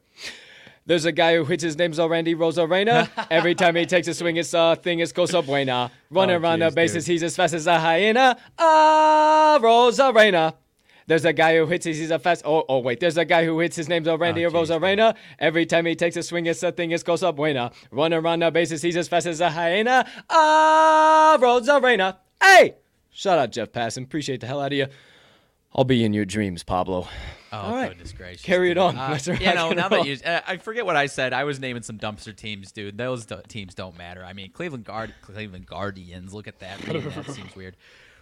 There's a guy who hits his name's Randy Rosarena. Every time he takes a swing, it's uh thing is cosa buena. Running Oh, around the bases, dude. he's as fast as a hyena. Ah, Rosarena. There's a guy who hits his, he's a fast. Oh, oh, wait. There's a guy who hits his name's Randy Oh, jeez, Rosarena. Every time he takes a swing, it's a thing is cosa buena. Running around the bases, he's as fast as a hyena. Ah, Rosarena. Hey! Shout out, Jeff Passan. Appreciate the hell out of you. I'll be in your dreams, Pablo. Oh All right. goodness gracious! Carry it on. Uh, Let's you know, now roll. that you, uh, I forget what I said. I was naming some dumpster teams, dude. Those do- teams don't matter. I mean, Cleveland Guard, Cleveland Guardians. Look at that. That seems weird.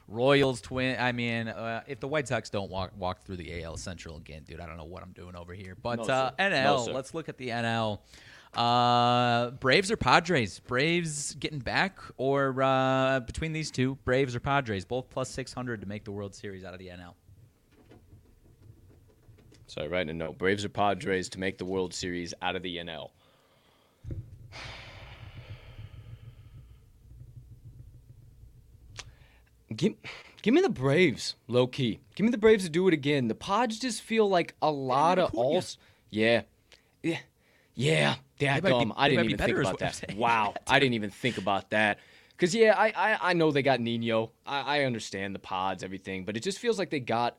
Royals, Twin. I mean, uh, if the White Sox don't walk walk through the AL Central again, dude, I don't know what I'm doing over here. But No, uh, sir. No, NL, let's look at the NL. Uh, Braves or Padres? Braves getting back, or uh, between these two, Braves or Padres? Both plus 600 to make the World Series out of the NL. Sorry, writing a note. Braves or Padres to make the World Series out of the NL. Give, give me the Braves, low key. Give me the Braves to do it again. The Pods just feel like a lot of all. Yeah, yeah, yeah. might be- I didn't even better think about that. Wow, I didn't even think about that. Cause yeah, I, I I know they got Nino. I, I understand the Pods, everything, but it just feels like they got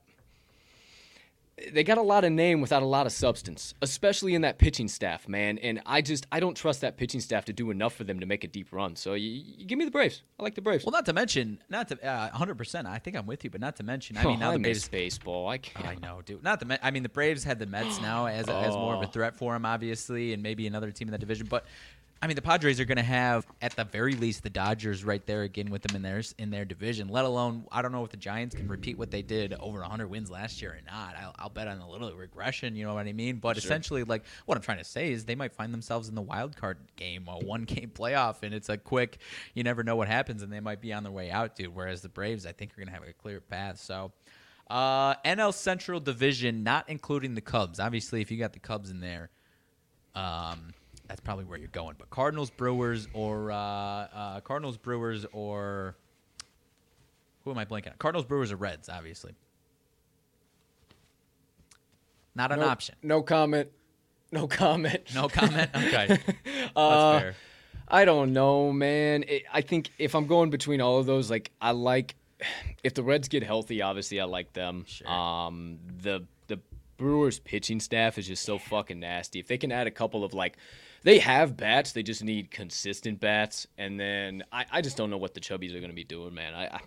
they got a lot of name without a lot of substance, especially in that pitching staff, man. And I just I don't trust that pitching staff to do enough for them to make a deep run. So you, you give me the Braves. I like the Braves. Well, not to mention, not to uh, 100%. I think I'm with you, but not to mention, I mean, now oh, I the Braves. baseball. I can't. I know, dude. Not the. I mean, the Braves had the Mets now as, as more of a Oh. threat for them, obviously, and maybe another team in that division. But I mean, the Padres are going to have at the very least the Dodgers right there again with them in their in their division. Let alone, I don't know if the Giants can repeat what they did over 100 wins last year or not. I'll, I'll bet on a little regression. You know what I mean? But Sure. essentially, like what I'm trying to say is they might find themselves in the wild card game, a one game playoff, and it's a quick. You never know what happens, and they might be on their way out, dude. Whereas the Braves, I think, are going to have a clear path. So. Uh, NL Central Division, not including the Cubs. Obviously, if you got the Cubs in there, um, that's probably where you're going. But Cardinals, Brewers, or uh, uh, Cardinals, Brewers, or who am I blanking on? Cardinals, Brewers, or Reds, obviously. Not an no, option. No comment. No comment. No comment. Okay, that's Uh, fair. I don't know, man. It, I think if I'm going between all of those, like I like if the Reds get healthy, obviously I like them. Sure. Um, the the Brewers pitching staff is just so fucking nasty. If they can add a couple of like, they have bats, they just need consistent bats. And then I, I just don't know what the Chubbies are going to be doing, man. I, I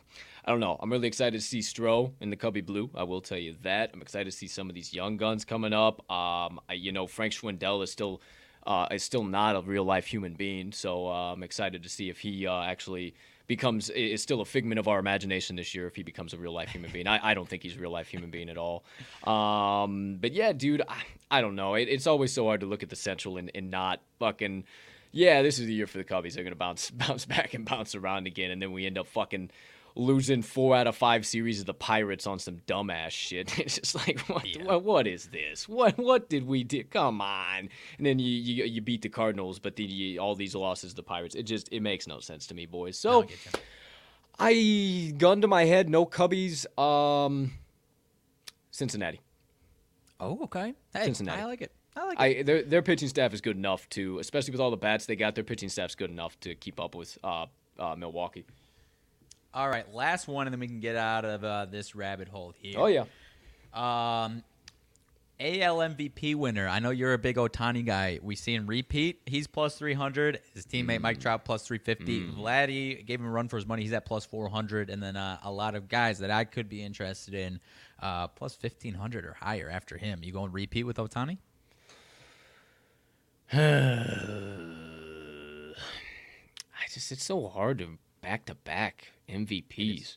I don't know. I'm really excited to see Stroh in the Cubby Blue. I will tell you that. I'm excited to see some of these young guns coming up. Um, I, you know, Frank Schwindel is still uh, is still not a real life human being. So uh, I'm excited to see if he uh, actually becomes is still a figment of our imagination this year if he becomes a real life human being. I, I don't think he's a real life human being at all. Um, but yeah, dude, I, I don't know. It, it's always so hard to look at the Central and, and not fucking. Yeah, this is the year for the Cubbies. They're gonna bounce bounce back and bounce around again, and then we end up fucking losing four out of five series of the Pirates on some dumbass shit. It's just like what Yeah. what, what is this? What what did we do? Come on! And then you you, you beat the Cardinals, but then you, all these losses to the Pirates. It just it makes no sense to me, boys. So. I gun to my head, no Cubbies. Um, Cincinnati. Oh, okay. Hey, Cincinnati. I like it. I like it. I their their pitching staff is good enough to, especially with all the bats they got. Their pitching staff's good enough to keep up with uh, uh, Milwaukee. All right, last one, and then we can get out of uh, this rabbit hole here. Oh yeah. Um, AL MVP winner. I know you're a big Ohtani guy. We see him repeat. He's plus 300. His teammate Mike Trout plus 350. Mm. Vladdy gave him a run for his money. He's at plus 400. And then uh, a lot of guys that I could be interested in uh, plus 1500 or higher after him. You going repeat with Ohtani? I just it's so hard to back to back MVPs.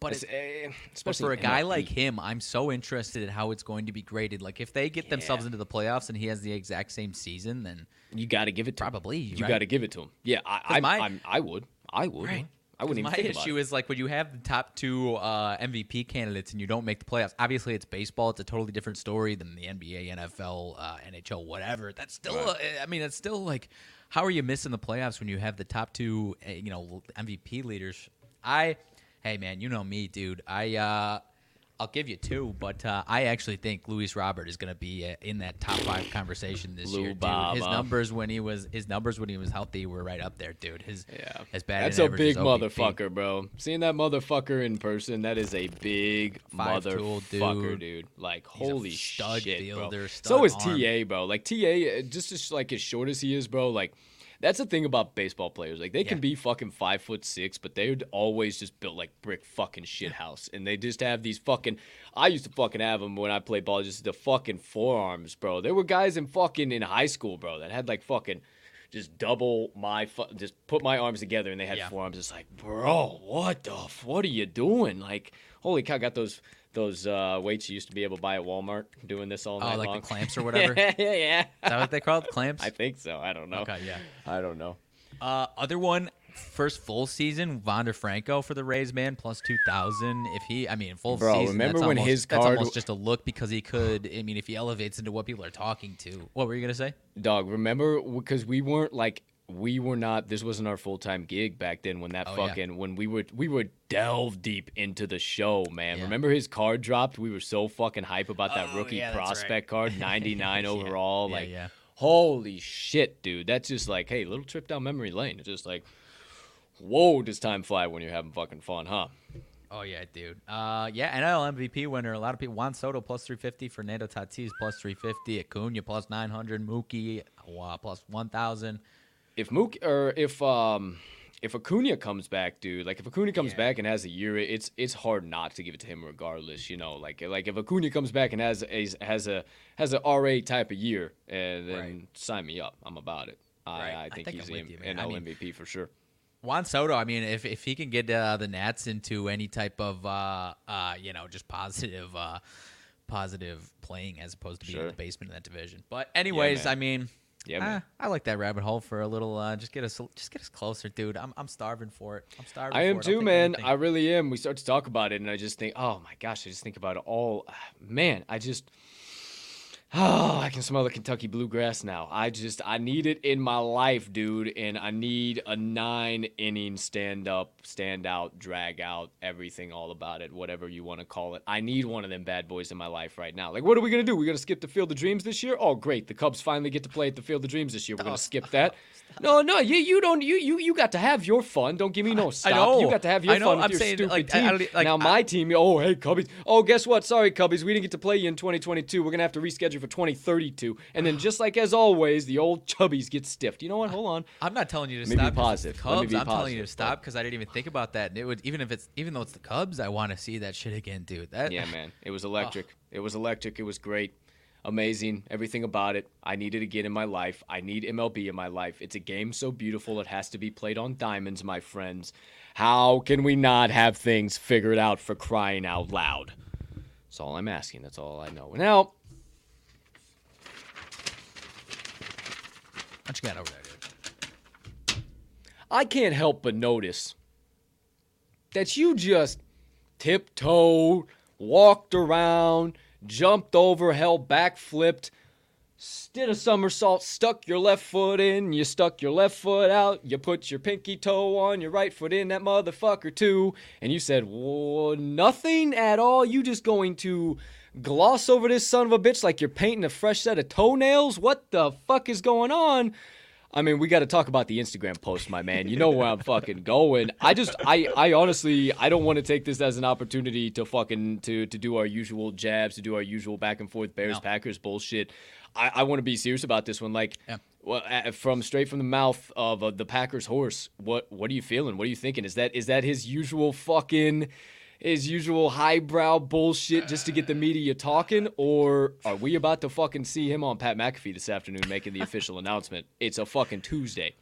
But It's, it- eh, especially for a guy MLB. like him, I'm so interested in how it's going to be graded. Like if they get themselves into the playoffs and he has the exact same season, then you got to give it to him. Probably, You right? got to give it to him. Yeah, I I, my- I'm, I would. I would. Right. I wouldn't even my think issue about it. is like when you have the top two uh, MVP candidates and you don't make the playoffs. Obviously, it's baseball; it's a totally different story than the NBA, NFL, uh, NHL, whatever. That's still, uh, I mean, it's still like, how are you missing the playoffs when you have the top two, uh, you know, MVP leaders? I, hey man, you know me, dude. I, uh, I'll give you two, but uh, I actually think Luis Robert is going to be uh, in that top five conversation this Lou year, dude. His numbers when he was his numbers when he was healthy were right up there, dude. His Yeah, his batting That's a big motherfucker, bro. Seeing that motherfucker in person, that is a big Five-tool motherfucker, dude. dude. Like, holy stud shit, fielder, bro. So is arm. TA, bro. Like TA, uh, just as like as short as he is, bro. Like. That's the thing about baseball players. Like they can be fucking five foot six, but they're always just built like brick fucking shit house, and they just have these fucking. I used to fucking have them when I played ball, just the fucking forearms, bro. There were guys in fucking in high school, bro, that had like fucking just double my fu- just put my arms together and they had Yeah. forearms. It's like, bro, what the f- what are you doing? Like, holy cow, got those those uh, weights you used to be able to buy at Walmart. Doing this all night. Oh, night like the long. clamps or whatever? yeah, yeah, yeah. Is that what they call it? Clamps? I think so. I don't know. Okay, yeah. I don't know. Uh, other one, first full season, Wander Franco for the Rays, man, plus 2,000. If he, I mean, full Bro, season. remember when almost, his That's card- almost just a look because he could, I mean, if he elevates into what people are talking to. What were you going to say? Dog, remember because we weren't like we were not. This wasn't our full time gig back then. When that Oh, yeah. fucking when we would we would delve deep into the show, man. Yeah. Remember his card dropped? We were so fucking hype about that Oh, rookie yeah, that's right. prospect card, ninety nine Yeah. overall. Yeah, like, yeah. holy shit, dude. That's just like, hey, little trip down memory lane. It's just like, whoa, does time fly when you're having fucking fun, huh? Oh, yeah, dude. Uh, yeah, NL MVP winner. A lot of people. Juan Soto plus 350. Fernando Tatis plus 350. Acuna plus 900. Mookie uh, plus 1,000. If Mook or if um if Acuna comes back, dude, like if Acuna comes Yeah. back and has a year, it's it's hard not to give it to him regardless. You know, like like if Acuna comes back and has a, has a has a RA type of year, and then Right. sign me up. I'm about it. I, Right. I I think, think he's I'm with you. I mean- MVP for sure. Juan Soto, I mean, if, if he can get uh, the Nats into any type of, uh, uh, you know, just positive, uh, positive playing as opposed to being in the basement of that division. But anyways, man. I mean, Yeah, ah, man. I like that rabbit hole for a little. Uh, just get us, just get us closer, dude. I'm, I'm starving for it. I'm starving. I for am too, man. anything. I really am. We start to talk about it, and I just think, oh my gosh, I just think about it all. Man, I just, oh, I can smell the Kentucky bluegrass now. I just, I need it in my life, dude, and I need a nine inning stand up, stand out, drag out, everything, all about it, whatever you want to call it. I need one of them bad boys in my life right now. Like, what are we gonna do? We're gonna skip the Field of Dreams this year? Oh, great, the Cubs finally get to play at the Field of Dreams this year. We're gonna skip that. No, no, you you don't you you you got to have your fun. Don't give me no stop. know. You got to have your I know. fun with I'm your saying, stupid like, team. I don't- like, now I- my team. Oh, hey Cubbies. Oh, guess what? Sorry, Cubbies. We didn't get to play you in 2022. We're gonna have to reschedule for 2032. And then just like as always, the old Chubbies get stiffed. You know what? Hold on. I'm not telling you to Let stop. 'cause it's the positive. Let me Cubs. be I'm telling you to positive, stop because I didn't even think about that. And it would even if it's even though it's the Cubs, I want to see that shit again, dude. That Yeah, man. It was electric. It was electric. It was great. Amazing. Everything about it. I need it again in my life. I need MLB in my life. It's a game so beautiful it has to be played on diamonds, my friends. How can we not have things figured out for crying out loud? That's all I'm asking. That's all I know. Now, What you got over there, dude? I can't help but notice that you just tiptoed, walked around, jumped over, held back, flipped, did a somersault, stuck your left foot in, you stuck your left foot out, you put your pinky toe on your right foot in that motherfucker too, and you said, nothing at all. You just going to gloss over this son of a bitch like you're painting a fresh set of toenails? What the fuck is going on? I mean, we got to talk about the Instagram post, my man. You know where I'm fucking going. I just, I, I honestly, I don't want to take this as an opportunity to fucking to to do our usual jabs, to do our usual back and forth Bears No. Packers bullshit. I, I want to be serious about this one. Like, Yeah. well, uh, from straight from the mouth of uh, the Packers horse. What, what are you feeling? What are you thinking? Is that is that his usual fucking? His usual highbrow bullshit just to get the media talking, or are we about to fucking see him on Pat McAfee this afternoon making the official announcement? It's a fucking Tuesday.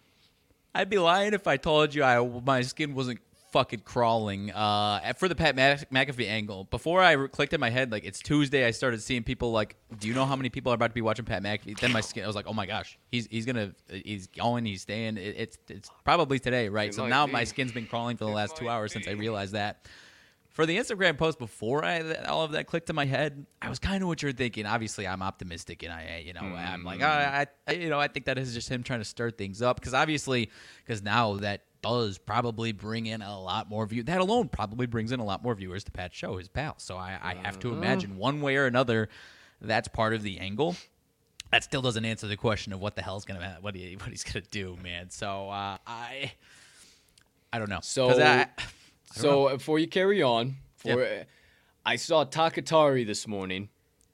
I'd be lying if I told you I my skin wasn't fucking crawling uh, for the Pat McAfee angle. Before I clicked in my head, like it's Tuesday, I started seeing people like, "Do you know how many people are about to be watching Pat McAfee?" Then my skin, I was like, "Oh my gosh, he's he's gonna he's going, he's staying. It, it's it's probably today, right?" It so now be. my skin's been crawling for the last two hours since I realized that. For the Instagram post before I all of that clicked in my head, I was kind of what you're thinking. Obviously, I'm optimistic, and I, eh, you know, I'm like, ah, mm. I, I, you know, I think that is just him trying to stir things up because obviously, because now that does probably bring in a lot more view. That alone probably brings in a lot more viewers to Pat's show, his pal. So I, I have to uh-huh. imagine one way or another, that's part of the angle. That still doesn't answer the question of what the hell's gonna what he what he's gonna do, man. So uh, I, I don't know. So, I- so before you carry on, for Yep. I saw Bakhtiari this morning,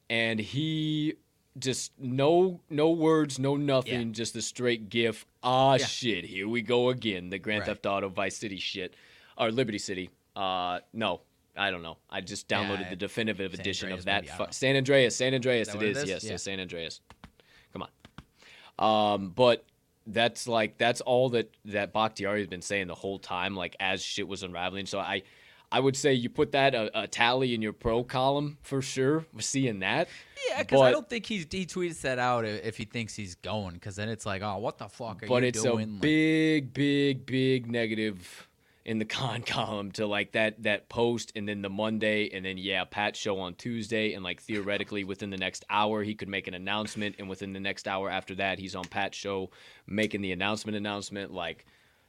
and he just no no words, no nothing, Yeah. just a straight gif. Ah Yeah. shit, here we go again. The Grand Right. Theft Auto Vice City shit, or Liberty City. Uh, no. I don't know. I just downloaded Yeah, the definitive San edition Andreas, of that. maybe, fu- San Andreas, San Andreas, that it what it is. is? Yes, yes, San Andreas. Come on. Um, but that's like that's all that that Bakhtiari has been saying the whole time, like as shit was unraveling. So I, I would say you put that a, a tally in your pro column for sure. Seeing that, Yeah, because I don't think he's he tweets that out if he thinks he's going, because then it's like, oh, what the fuck are but you it's a Like, big, big, big negative in the con column to like that that post, and then the Monday, and then yeah, Pat show on Tuesday, and like theoretically within the next hour he could make an announcement, and within the next hour after that he's on Pat show making the announcement announcement like.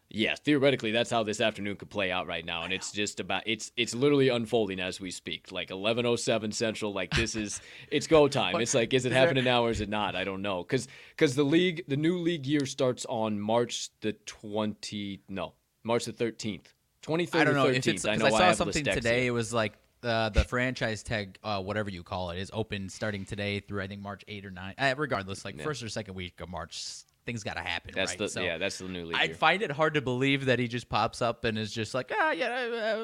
yeah, theoretically, that's how this afternoon could play out right now, and it's just about it's it's literally unfolding as we speak. Like eleven oh seven central, like this is it's go time. It's like is it happening now or is it not? I don't know, cuz because the league the new league year starts on March the twenty no March the thirteenth, twenty third I don't or know if thirteenth. it's I know I, saw have something today. It was like uh, the franchise tag, uh, whatever you call it, is open starting today through I think March eight or nine. Uh, regardless, like Yeah. first or second week of March, things got to happen. That's right? the So yeah that's the new league I find it hard to believe that he just pops up and is just like, ah, yeah,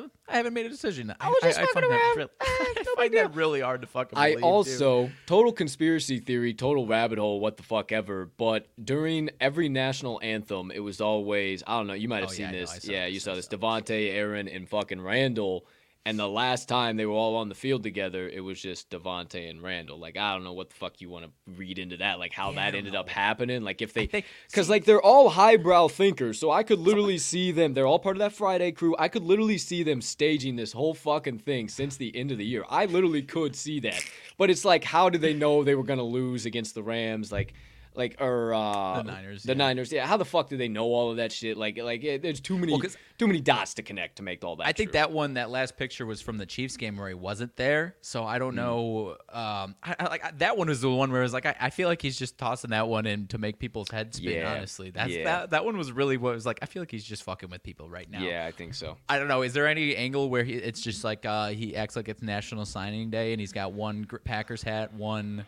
uh, I haven't made a decision. I was just I, fucking find that around. real- Ah, I find that really hard to fucking I believe. too. also total conspiracy theory, total rabbit hole, what the fuck ever. But during every national anthem, it was always I don't know. You might have Oh, seen yeah, this. I saw yeah, this, you saw this. Devonte, Aaron, and fucking Randall. And the last time they were all on the field together, it was just Devonte and Randall. Like I don't know what the fuck you want to read into that. Like how Yeah, that ended up happening. Like if they, because like they're all highbrow thinkers, so I could literally see them. They're all part of that Friday crew. I could literally see them staging this whole fucking thing since the end of the year. I literally could see that. But it's like, how did they know they were gonna lose against the Rams? Like, like or uh, The Niners, The yeah. Niners. Yeah. How the fuck do they know all of that shit? Like, like it, there's too many, Well, too many dots to connect to make all that. I think true. that one, that last picture was from the Chiefs game where he wasn't there. So I don't know. Um, I, I, like I- that one was the one where it was like I, I feel like he's just tossing that one in to make people's heads spin. Yeah, Honestly, that's yeah. that. That one was really what it was like. I feel like he's just fucking with people right now. Yeah, I think so. I don't know. Is there any angle where he, it's just like uh, he acts like it's National Signing Day and he's got one Packers hat, one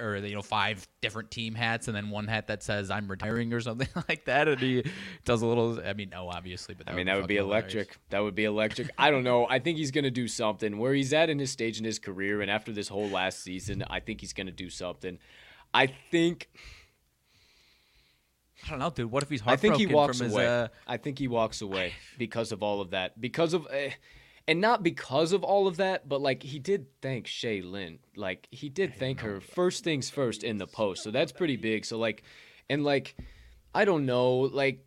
or you know five different team hats, and then one hat that says "I'm retiring" or something like that, and he does a little. I mean, no, obviously, but I mean, that would be fucking hilarious. electric. That would be electric. I don't know. I think he's going to do something where he's at in his stage in his career. And after this whole last season, I think he's going to do something. I think I don't know, dude. What if he's I heartbroken think he walks from his? away. Uh, I think he walks away because of all of that. Because of, uh, and not because of all of that, but like he did thank Shailene. Like he did thank her first things first in the post. So that's pretty big. So like, and like, I don't know, like.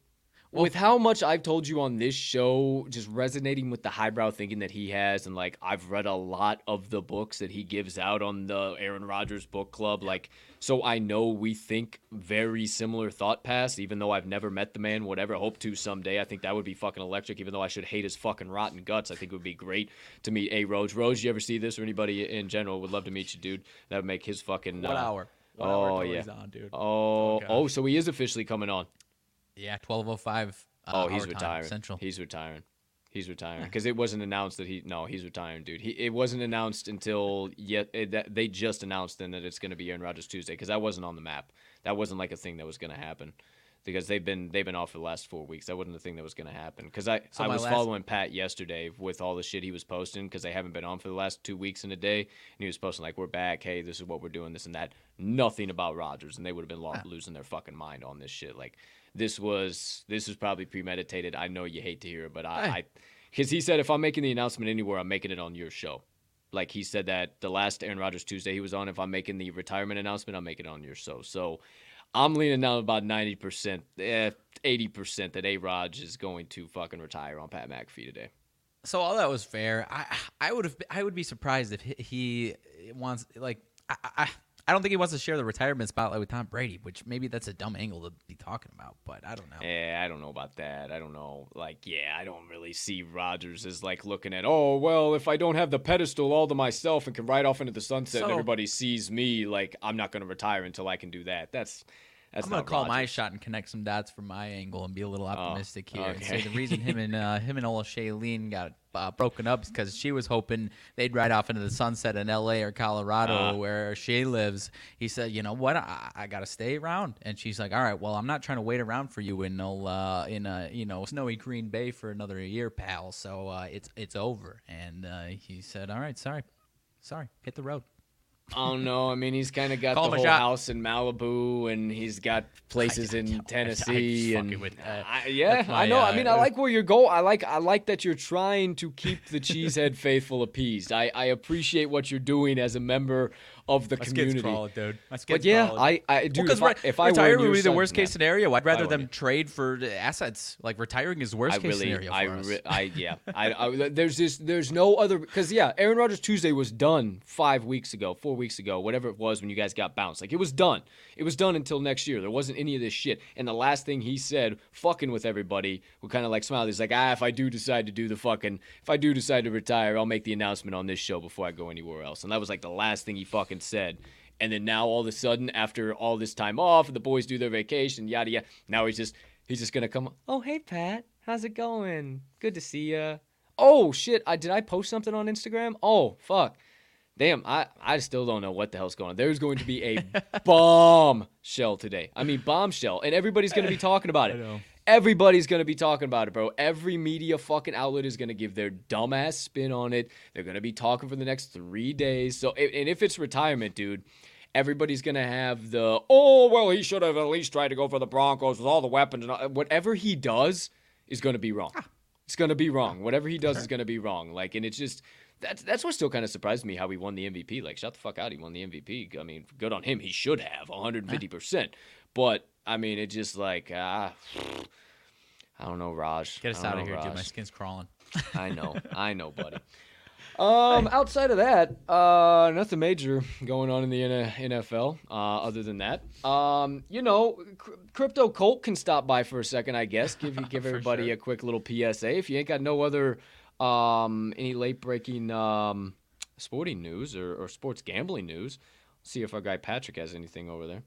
With how much I've told you on this show, just resonating with the highbrow thinking that he has, and like I've read a lot of the books that he gives out on the Aaron Rodgers book club, like so I know we think very similar thought paths, even though I've never met the man, whatever. Hope to someday. I think that would be fucking electric, even though I should hate his fucking rotten guts. I think it would be great to meet A Rose. Rose, you ever see this or anybody in general would love to meet you, dude. That would make his fucking What uh, hour? One hour Oh, till yeah. he's on, dude. Oh, gosh. oh, so he is officially coming on. Yeah, twelve oh five. Uh, oh, he's retiring. Central. He's retiring. He's retiring because it wasn't announced that he. No, he's retiring, dude. He it wasn't announced until yet. It, that, they just announced then that it's going to be Aaron Rodgers Tuesday because that wasn't on the map. That wasn't like a thing that was going to happen because they've been they've been off for the last four weeks. That wasn't a thing that was going to happen because I So I was last- following Pat yesterday with all the shit he was posting because they haven't been on for the last two weeks in a day, and he was posting like we're back. Hey, this is what we're doing. This and that. Nothing about Rodgers, and they would have been lo- ah. losing their fucking mind on this shit. Like this was this was probably premeditated. I know you hate to hear it, but I. Because he said if I'm making the announcement anywhere, I'm making it on your show. Like he said that the last Aaron Rodgers Tuesday he was on, if I'm making the retirement announcement, I'm making it on your show. So I'm leaning down about 90%, eh, 80% that A Raj is going to fucking retire on Pat McAfee today. So all that was fair. I I would have I would be surprised if he, he wants like I, I I don't think he wants to share the retirement spotlight with Tom Brady, which maybe that's a dumb angle to be talking about, but I don't know. Eh, I don't know about that. I don't know. Like, yeah, I don't really see Rodgers as like looking at, oh, well, if I don't have the pedestal all to myself and can ride off into the sunset and everybody sees me, like, I'm not going to retire until I can do that. That's, that's I'm gonna call my shot and connect some dots from my angle and be a little optimistic here and Oh, say the reason him and uh, him and Ola Shailene got uh, broken up is because she was hoping they'd ride off into the sunset in L.A. or Colorado Ah. where she lives. He said, "You know what? I, I gotta stay around." And she's like, "All right, well, I'm not trying to wait around for you in no uh, in a you know snowy Green Bay for another year, pal. So uh, it's it's over." And uh, he said, "All right, sorry, sorry, hit the road." I don't know. I mean, he's kind of got Call the whole shot. house in Malibu, and he's got places I- I- in I- Tennessee, I and with. I, yeah, That's I my, know. I uh, mean, I like where you're going. I like, I like that you're trying to keep the cheesehead faithful appeased. I, I appreciate what you're doing as a member of the My community. crawling, dude. My But yeah. I, I do. Because if I, if I were retire in would be the worst case scenario. I'd rather them trade for assets. Like retiring is worst I case really, scenario I, us. re- I, yeah, I, I, there's this, there's no other, because yeah, Aaron Rodgers Tuesday was done five weeks ago, four weeks ago, whatever it was when you guys got bounced. Like it was done. It was done until next year. There wasn't any of this shit. And the last thing he said, fucking with everybody, who kind of like smiled. He's like, ah, if I do decide to do the fucking, if I do decide to retire, I'll make the announcement on this show before I go anywhere else. And that was like the last thing he fucking said. And then now all of a sudden, after all this time off, the boys do their vacation, yada yada. Now he's just he's just gonna come. Oh hey Pat, how's it going? Good to see ya. Oh shit, I did I post something on Instagram? Oh fuck, damn, I I still don't know what the hell's going on. There's going to be a bomb shell today. I mean bombshell, and everybody's gonna be talking about it. Everybody's gonna be talking about it, bro. Every media fucking outlet is gonna give their dumbass spin on it. They're gonna be talking for the next three days. So, and if it's retirement, dude, everybody's gonna have the oh well, he should have at least tried to go for the Broncos with all the weapons and all. whatever he does is gonna be wrong. Ah. It's gonna be wrong. Whatever he does is gonna be wrong. Like, and it's just that's that's what still kind of surprised me how he won the MVP. Like, shut the fuck out, he won the MVP. I mean, good on him. He should have 150. percent But I mean, it just like ah. I don't know, Raj. Get us out of know, here, dude. My skin's crawling. I know, I know, buddy. Um, outside of that, uh, nothing major going on in the NFL. Uh, other than that, um, you know, cr- crypto Colt can stop by for a second, I guess. Give give everybody sure. a quick little PSA. If you ain't got no other, um, any late breaking um, sporting news or, or sports gambling news, see if our guy Patrick has anything over there.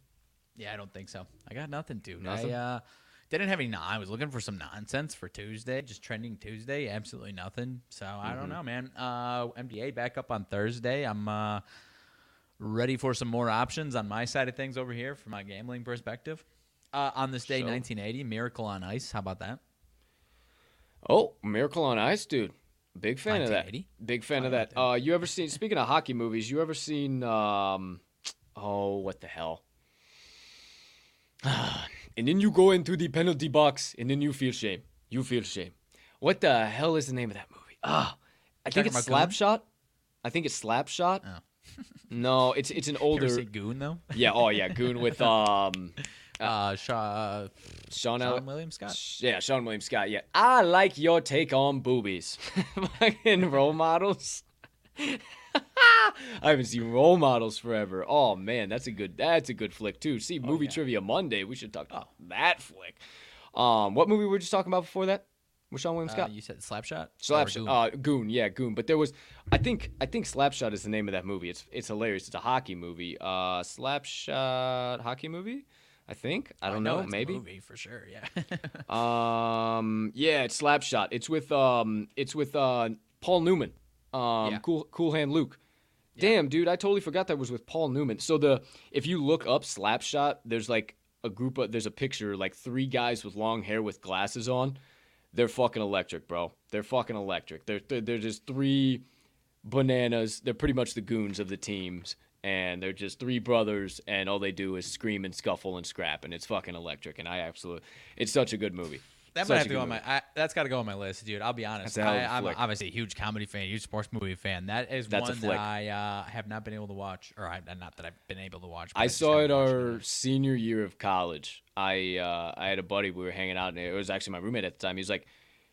Yeah, I don't think so. I got nothing, dude. Nothing? I uh, didn't have any. No, I was looking for some nonsense for Tuesday, just trending Tuesday. Absolutely nothing. So I Mm-hmm. don't know, man. Uh, NBA back up on Thursday. I'm uh, ready for some more options on my side of things over here from my gambling perspective. Uh, on this day, So- 1980, Miracle on Ice. How about that? Oh, Miracle on Ice, dude. Big fan of that. Big fan I of that. Uh, you ever seen? Speaking of hockey movies, you ever seen? Um, oh, what the hell? and then you go into the penalty box, and then you feel shame. You feel shame. What the hell is the name of that movie? Ah, I think it's? Slapshot. I think it's Slapshot. Oh. no, it's it's an You older. ever see Goon though? yeah. Oh yeah, Goon with um Uh, Shaw, Sean, Al- Seann William Scott. Yeah, Seann William Scott. Yeah, I like your take on boobies. Fucking role models. I haven't seen role models forever. Oh man, that's a good. That's a good flick too. See, movie yeah. trivia Monday. We should talk about that flick. Um, what movie were we just talking about before that? with Seann William Uh, Scott? you said Slapshot. Slapshot, Goon? uh, Goon, yeah, Goon. But there was, I think, I think Slapshot is the name of that movie. It's it's hilarious. It's a hockey movie. Uh, Slapshot hockey movie. I think. I don't know. it's a Maybe. movie for sure. Yeah. Um, yeah, it's Slapshot. It's with um, it's with uh, Paul Newman. Um, Yeah. cool, cool hand Luke. Damn, dude, I totally forgot that was with Paul Newman. So the if you look up Slapshot, there's like a group of there's a picture like three guys with long hair with glasses on. They're fucking electric, bro. They're fucking electric. They're they're, they're just three bananas. They're pretty much the goons of the teams, and they're just three brothers, and all they do is scream and scuffle and scrap, and it's fucking electric. And I absolutely, it's such a good movie. That might have to go on movie. my. I, that's got to go on my list, dude. I'll be honest. That's a hell of I, a I'm flick. obviously a huge comedy fan, huge sports movie fan. That is That's one that I uh, have not been able to watch, or I, not that I've been able to watch. but I just saw it our senior year of college. I uh, I had a buddy. We were hanging out, and it was actually my roommate at the time. He was like,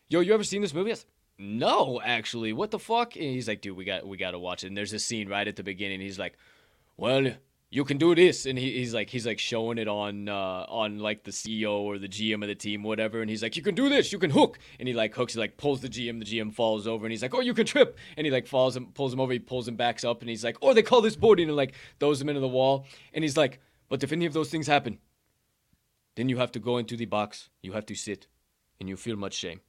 "Yo, you ever seen this movie?" I was "No, actually. What the fuck?" And he's like, "Dude, we got we got to watch it." And there's a scene right at the beginning. He's like, "Well." You can do this, and he, he's like he's like showing it on uh, on like the CEO or the GM of the team, whatever. And he's like, you can do this, you can hook, and he like hooks, he like pulls the GM, the GM falls over, and he's like, oh, you can trip, and he like falls and pulls him over, he pulls him backs up, and he's like, oh, they call this boarding, and like throws him into the wall, and he's like, but if any of those things happen, then you have to go into the box, you have to sit, and you feel much shame.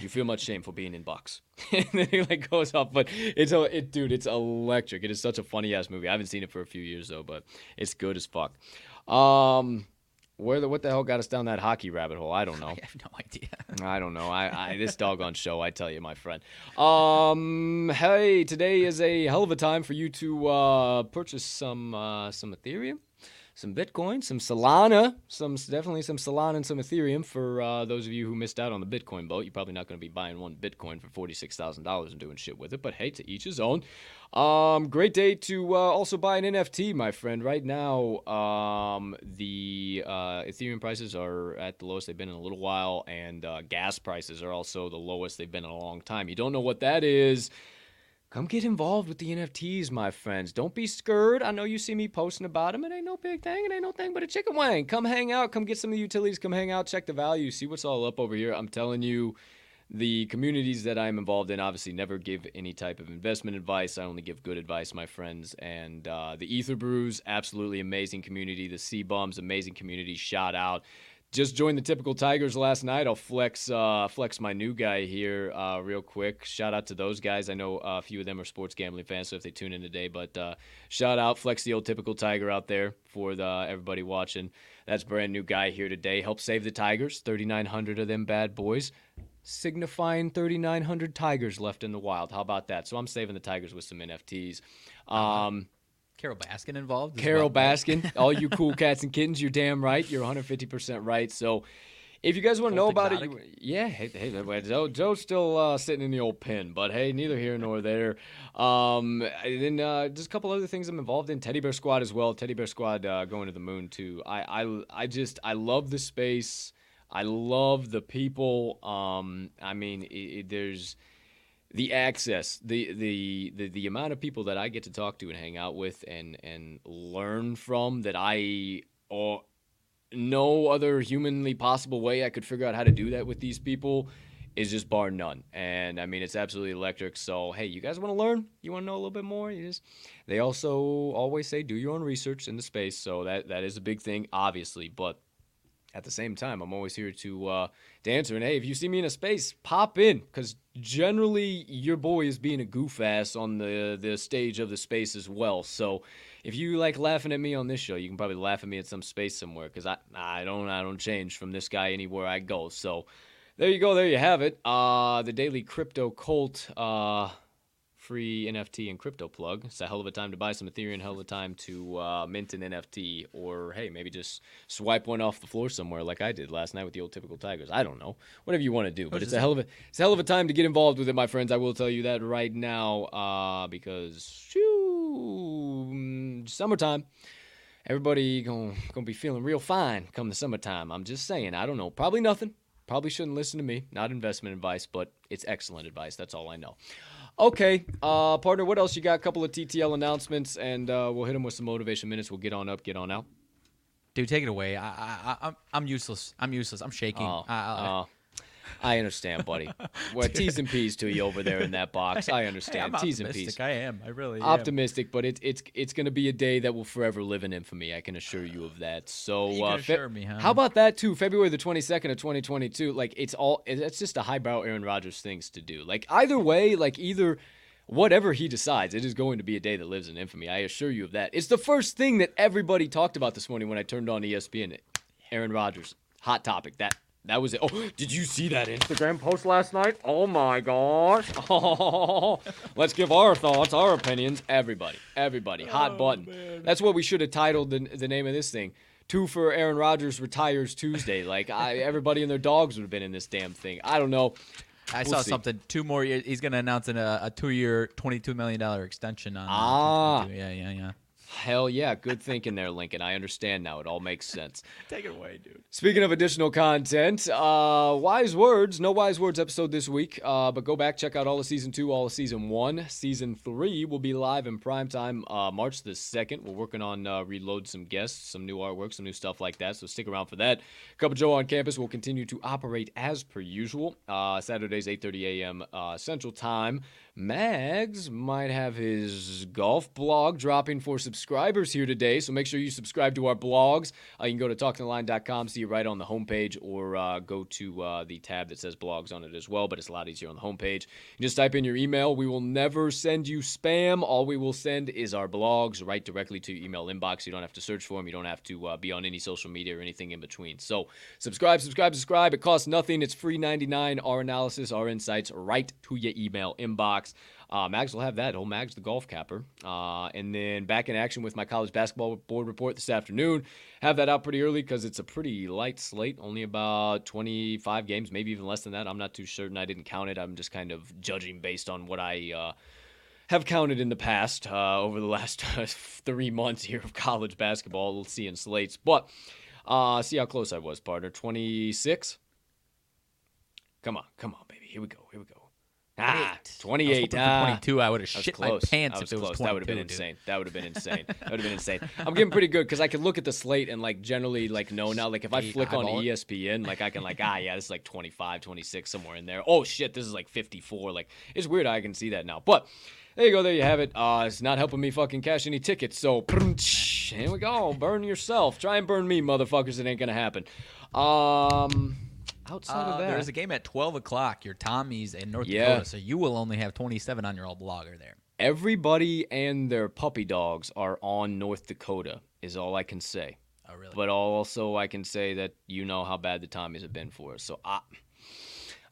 You feel much shame for being in box. and then he like goes off, but it's a it, dude, it's electric. It is such a funny ass movie. I haven't seen it for a few years though, but it's good as fuck. Um, where the what the hell got us down that hockey rabbit hole? I don't know. I have no idea. I don't know. I, I this doggone show, I tell you, my friend. Um, hey, today is a hell of a time for you to uh, purchase some uh, some Ethereum, some Bitcoin, some Solana, some definitely some Solana and some Ethereum. For uh, those of you who missed out on the Bitcoin boat, you're probably not going to be buying one Bitcoin for forty six thousand dollars and doing shit with it. But hey, to each his own. Um, great day to uh, also buy an NFT, my friend. Right now, um, the uh, Ethereum prices are at the lowest they've been in a little while, and uh, gas prices are also the lowest they've been in a long time. You don't know what that is? Come get involved with the NFTs, my friends. Don't be scared. I know you see me posting about them. It ain't no big thing. It ain't no thing but a chicken wing. Come hang out. Come get some of the utilities. Come hang out. Check the value. See what's all up over here. I'm telling you, the communities that I'm involved in obviously never give any type of investment advice. I only give good advice, my friends. And uh, the Ether Brews, absolutely amazing community. The Sea Bums, amazing community. Shout out. Just joined the typical Tigers last night. I'll flex uh, flex my new guy here uh, real quick. Shout out to those guys. I know uh, a few of them are sports gambling fans, so if they tune in today, but uh, shout out flex the old typical Tiger out there for the everybody watching. That's brand new guy here today. Help save the Tigers. Thirty nine hundred of them bad boys signifying 3,900 tigers left in the wild. How about that? So I'm saving the tigers with some NFTs. Um, Carole Baskin involved. Carole well. Baskin, all you cool cats and kittens, you're damn right. You're 150% right. So if you guys want to know about it, you, yeah, hey, hey, Joe, Joe's still uh, sitting in the old pen, but hey, neither here nor there. Um, and then uh, just a couple other things I'm involved in. Teddy Bear Squad as well. Teddy Bear Squad uh, going to the moon too. I, I, I just I love the space. I love the people. Um, I mean, it, it, there's the access, the, the the the amount of people that I get to talk to and hang out with and and learn from that I or no other humanly possible way I could figure out how to do that with these people is just bar none. And I mean, it's absolutely electric. So hey, you guys want to learn? You want to know a little bit more? You just they also always say do your own research in the space. So that that is a big thing, obviously, but at the same time, I'm always here to uh, to answer. And hey, if you see me in a space, pop in because generally your boy is being a goof ass on the the stage of the space as well. So if you like laughing at me on this show, you can probably laugh at me at some space somewhere because I I don't I don't change from this guy anywhere I go. So there you go, there you have it. Uh, the daily crypto cult. Uh, free NFT and crypto plug. It's a hell of a time to buy some Ethereum, hell of a time to uh, mint an NFT, or hey, maybe just swipe one off the floor somewhere like I did last night with the old typical Tigers. I don't know, whatever you want to do, but it's a hell of a it's a hell of a time to get involved with it, my friends. I will tell you that right now, uh, because shoo, mm, summertime. Everybody gonna gonna be feeling real fine come the summertime. I'm just saying. I don't know. Probably nothing. Probably shouldn't listen to me. Not investment advice, but it's excellent advice. That's all I know. Okay, uh, partner, what else you got? A couple of TTL announcements, and uh, we'll hit them with some motivation minutes. We'll get on up, get on out. Dude, take it away. I, I, I, I'm, I'm useless. I'm useless. I'm shaking. Oh, I, I, uh, I understand, buddy. Well, T's and P's to you over there in that box. I understand. I'm T's and. P's. I am. I really am. Optimistic, but it's it's it's going to be a day that will forever live in infamy. I can assure you of that. So, uh, assure me, huh? how about that too? February the twenty second of twenty twenty two. Like it's all it's just a highbrow Aaron Rodgers things to do. Like either way, like either whatever he decides, it is going to be a day that lives in infamy. I assure you of that. It's the first thing that everybody talked about this morning when I turned on ESPN. Aaron Rodgers, hot topic. That that was it. Oh, did you see that Instagram post last night? Oh my gosh. Let's give our thoughts, our opinions. Everybody, everybody, hot button. That's what we should have titled the, the name of this thing. Two for Aaron Rodgers retires Tuesday. Like I, everybody and their dogs would have been in this damn thing. I don't know. I We'll saw see. something. Two more years. He's going to announce an, uh, a two-year, twenty-two million dollar extension on. uh, Ah. 2022. Yeah, yeah, yeah. Hell yeah, good thinking there, Lincoln. I understand now. It all makes sense. Take it away, dude. Speaking of additional content, uh, wise words, no wise words episode this week. Uh, but go back, check out all of season two, all of season one. Season three will be live in prime time uh, March the second. We're working on uh, reload some guests, some new artwork, some new stuff like that. So stick around for that. Couple Joe on campus will continue to operate as per usual. Uh, Saturdays 8:30 a.m. Uh, Central Time. Mags might have his golf blog dropping for subscribers here today, so make sure you subscribe to our blogs. Uh, you can go to talkingtheline.com, see it right on the homepage, or uh, go to uh, the tab that says blogs on it as well, but it's a lot easier on the homepage. You just type in your email. We will never send you spam. All we will send is our blogs right directly to your email inbox. You don't have to search for them. You don't have to uh, be on any social media or anything in between. So subscribe, subscribe, subscribe. It costs nothing. It's free 99. Our analysis, our insights right to your email inbox. Uh, Mags will have that. Oh, Mags, the golf capper. Uh, and then back in action with my college basketball board report this afternoon. Have that out pretty early because it's a pretty light slate. Only about 25 games, maybe even less than that. I'm not too certain. I didn't count it. I'm just kind of judging based on what I. Uh, have counted in the past uh, over the last three months here of college basketball. We'll see in slates, but uh, see how close I was, partner. Twenty six. Come on, come on, baby. Here we go. Here we go. Ah, 28. I was hoping for ah. 22. I would have shit close. my pants if it was close. 22. That would have been dude. insane. That would have been insane. that would have been insane. I'm getting pretty good because I can look at the slate and like generally like know now. Like if I flick on. ESPN, like I can like ah yeah, this is like 25, 26 somewhere in there. Oh shit, this is like 54. Like it's weird. I can see that now, but. There you go. There you have it. Uh, it's not helping me fucking cash any tickets. So here we go. Burn yourself. Try and burn me, motherfuckers. It ain't gonna happen. Um, outside Uh, of that, There's a game at 12 o'clock. Your Tommies in North Yeah. Dakota, so you will only have 27 on your old blogger there. everybody and their puppy dogs are on North Dakota. Is all I can say. Oh, really? But also, I can say that you know how bad the Tommies have been for us. So I,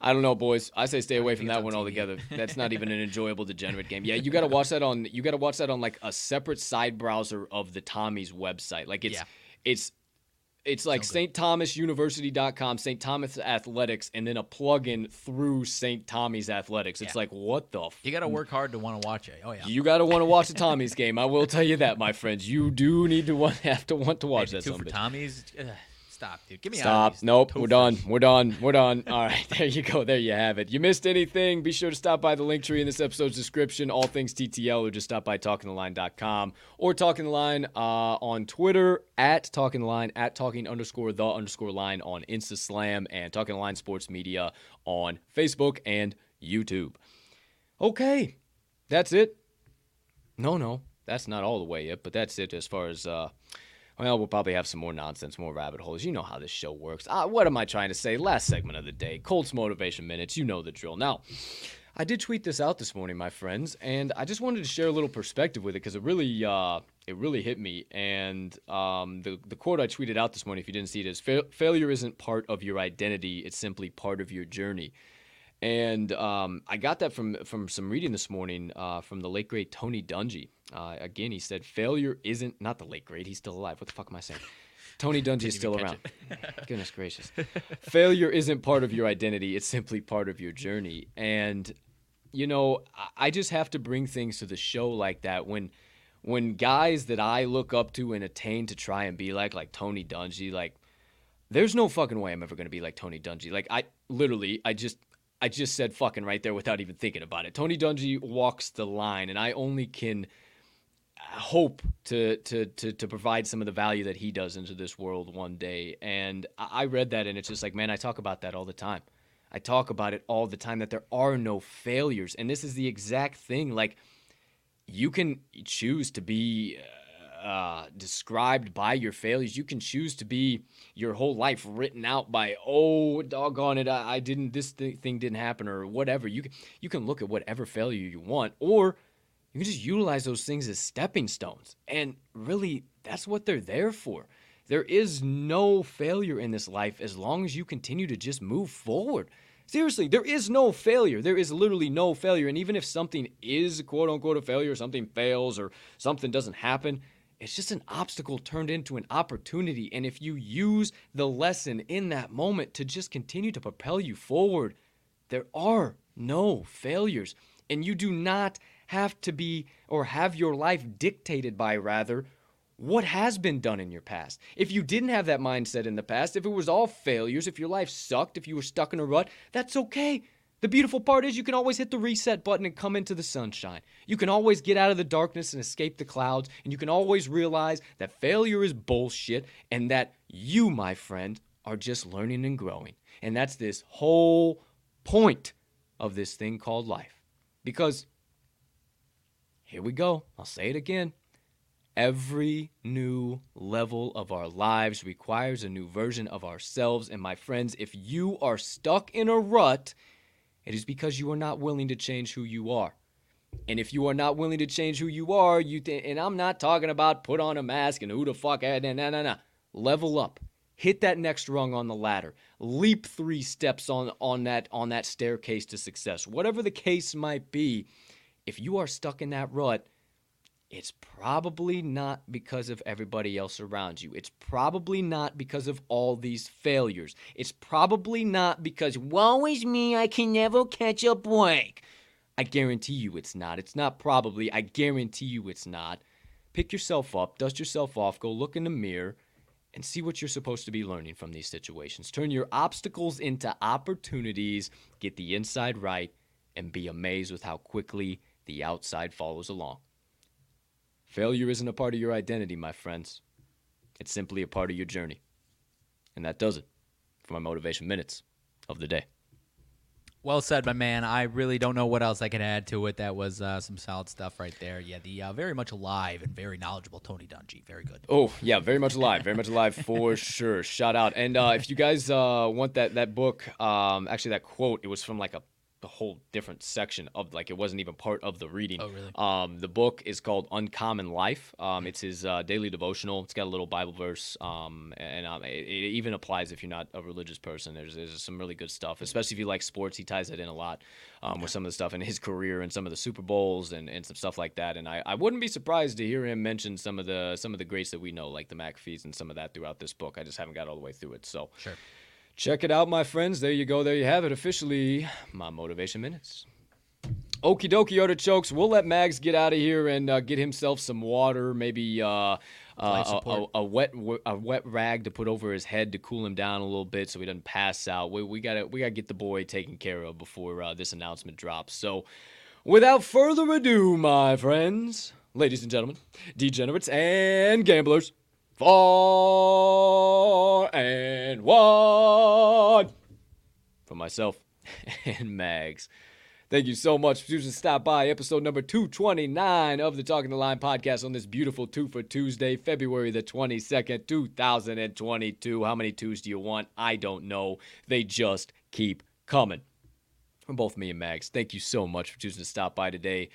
I don't know, boys. I say stay away from that on one TV. altogether. That's not even an enjoyable degenerate game. Yeah, you got to watch that on. You got to watch that on like a separate side browser of the Tommies website. Like it's, Yeah. it's. It's like So stthomasuniversity.com, St. Thomas Athletics, and then a plugin through St. Tommy's Athletics. It's Yeah. like, what the you got to work hard to want to watch it. Oh, yeah. you got to want to watch the Tommy's game. I will tell you that, my friends. You do need to want, have to want to watch Maybe that. two for Ugh, stop, dude. Give me out Stop. Nope. We're done. We're done. We're done. All right. There you go. There you have it. You missed anything? Be sure to stop by the link tree in this episode's description, all things TTL, or just stop by talkingtheline.com or Talking the Line uh, on Twitter at Talking the Line, at Talking underscore the underscore line on Insta Slam and Talking the Line Sports Media on Facebook and YouTube. Okay. That's it. No, no. That's not all the way yet, but that's it as far as uh well, we'll probably have some more nonsense, more rabbit holes. You know how this show works. Uh, what am I trying to say? Last segment of the day, Colts Motivation Minutes. You know the drill. Now, I did tweet this out this morning, my friends, and I just wanted to share a little perspective with it because it really, uh, it really hit me. And um, the the quote I tweeted out this morning, if you didn't see it, is "Fail- "Failure isn't part of your identity; it's simply part of your journey." And um, I got that from from some reading this morning uh, from the late great Tony Dungy. Uh, again, he said failure isn't not the late great. He's still alive. What the fuck am I saying? Tony Dungy is still around. Goodness gracious. failure isn't part of your identity. It's simply part of your journey. And you know, I- I just have to bring things to the show like that when when guys that I look up to and attain to try and be like, like Tony Dungy, like there's no fucking way I'm ever gonna be like Tony Dungy. Like I literally, I just, I just said fucking right there without even thinking about it. Tony Dungy walks the line, and I only can hope to to to to provide some of the value that he does into this world one day. And I read that, and it's just like, man, I talk about that all the time. I talk about it all the time that there are no failures. And this is the exact thing. Like, you can choose to be uh, described by your failures. You can choose to be your whole life written out by, oh, doggone it, I, I didn't, this th- thing didn't happen, or whatever. You can, you can look at whatever failure you want, or you can just utilize those things as stepping stones. And really, that's what they're there for. There is no failure in this life as long as you continue to just move forward. Seriously, there is no failure. There is literally no failure. And even if something is quote unquote a failure, something fails, or something doesn't happen, it's just an obstacle turned into an opportunity. And if you use the lesson in that moment to just continue to propel you forward, there are no failures. And you do not have to be or have your life dictated by, rather, what has been done in your past. If you didn't have that mindset in the past, if it was all failures, if your life sucked, if you were stuck in a rut, that's okay. The beautiful part is you can always hit the reset button and come into the sunshine. You can always get out of the darkness and escape the clouds, and you can always realize that failure is bullshit and that you, my friend, are just learning and growing. And that's this whole point of this thing called life. Because here we go, I'll say it again. Every new level of our lives requires a new version of ourselves. And my friends, if you are stuck in a rut, it is because you are not willing to change who you are. And if you are not willing to change who you are, you th- and I'm not talking about put on a mask and who the fuck, no, no, no, no. Level up. Hit that next rung on the ladder. Leap three steps on, on that on that staircase to success. Whatever the case might be, if you are stuck in that rut, it's probably not because of everybody else around you. It's probably not because of all these failures. It's probably not because, woe is me, I can never catch a break. I guarantee you it's not. It's not probably. I guarantee you it's not. Pick yourself up, dust yourself off, go look in the mirror, and see what you're supposed to be learning from these situations. Turn your obstacles into opportunities, get the inside right, and be amazed with how quickly the outside follows along. Failure isn't a part of your identity, my friends. It's simply a part of your journey. And that does it for my motivation minutes of the day. Well said, my man. I really don't know what else I can add to it. That was uh, some solid stuff right there. Yeah, the uh, very much alive and very knowledgeable Tony Dungy. Very good. Oh yeah, very much alive, very much alive for sure. Shout out! And uh, if you guys uh, want that that book, um, actually that quote, it was from like a a whole different section of like it wasn't even part of the reading. Oh, really? Um, the book is called Uncommon Life. Um, it's his uh, daily devotional. It's got a little Bible verse, um, and um, it, it, even applies if you're not a religious person. There's, there's some really good stuff, especially if you like sports. He ties it in a lot um, with some of the stuff in his career and some of the Super Bowls and, and some stuff like that. And I, I wouldn't be surprised to hear him mention some of the some of the greats that we know, like the McAfees and some of that throughout this book. I just haven't got all the way through it. So Sure. Check it out, my friends. There you go. There you have it. Officially, my motivation minutes. Okie dokie, artichokes. We'll let Mags get out of here and uh, get himself some water, maybe uh, uh, a, a, a wet a wet rag to put over his head to cool him down a little bit so he doesn't pass out. We, we gotta we gotta get the boy taken care of before uh, this announcement drops. So, without further ado, my friends, ladies and gentlemen, degenerates and gamblers, far and wide. For myself and Mags. Thank you so much for choosing to stop by episode number 229 of the Talking the Line podcast on this beautiful two for Tuesday, February the 22nd, 2022. How many twos do you want? I don't know. They just keep coming. From both me and Mags, thank you so much for choosing to stop by today.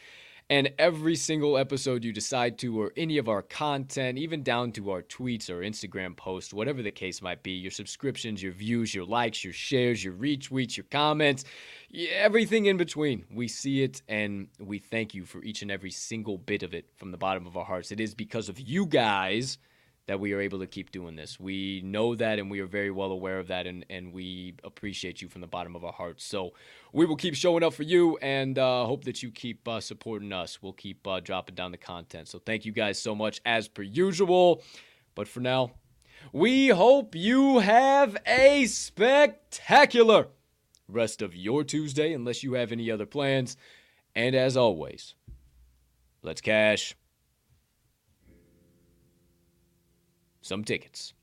And every single episode you decide to, or any of our content, even down to our tweets or Instagram posts, whatever the case might be, your subscriptions, your views, your likes, your shares, your retweets, your comments, everything in between. We see it and we thank you for each and every single bit of it from the bottom of our hearts. It is because of you guys that we are able to keep doing this. We know that and we are very well aware of that and, and we appreciate you from the bottom of our hearts. So we will keep showing up for you and uh, hope that you keep uh, supporting us. We'll keep uh, dropping down the content. So thank you guys so much as per usual. But for now, we hope you have a spectacular rest of your Tuesday unless you have any other plans. And as always, let's cash some tickets.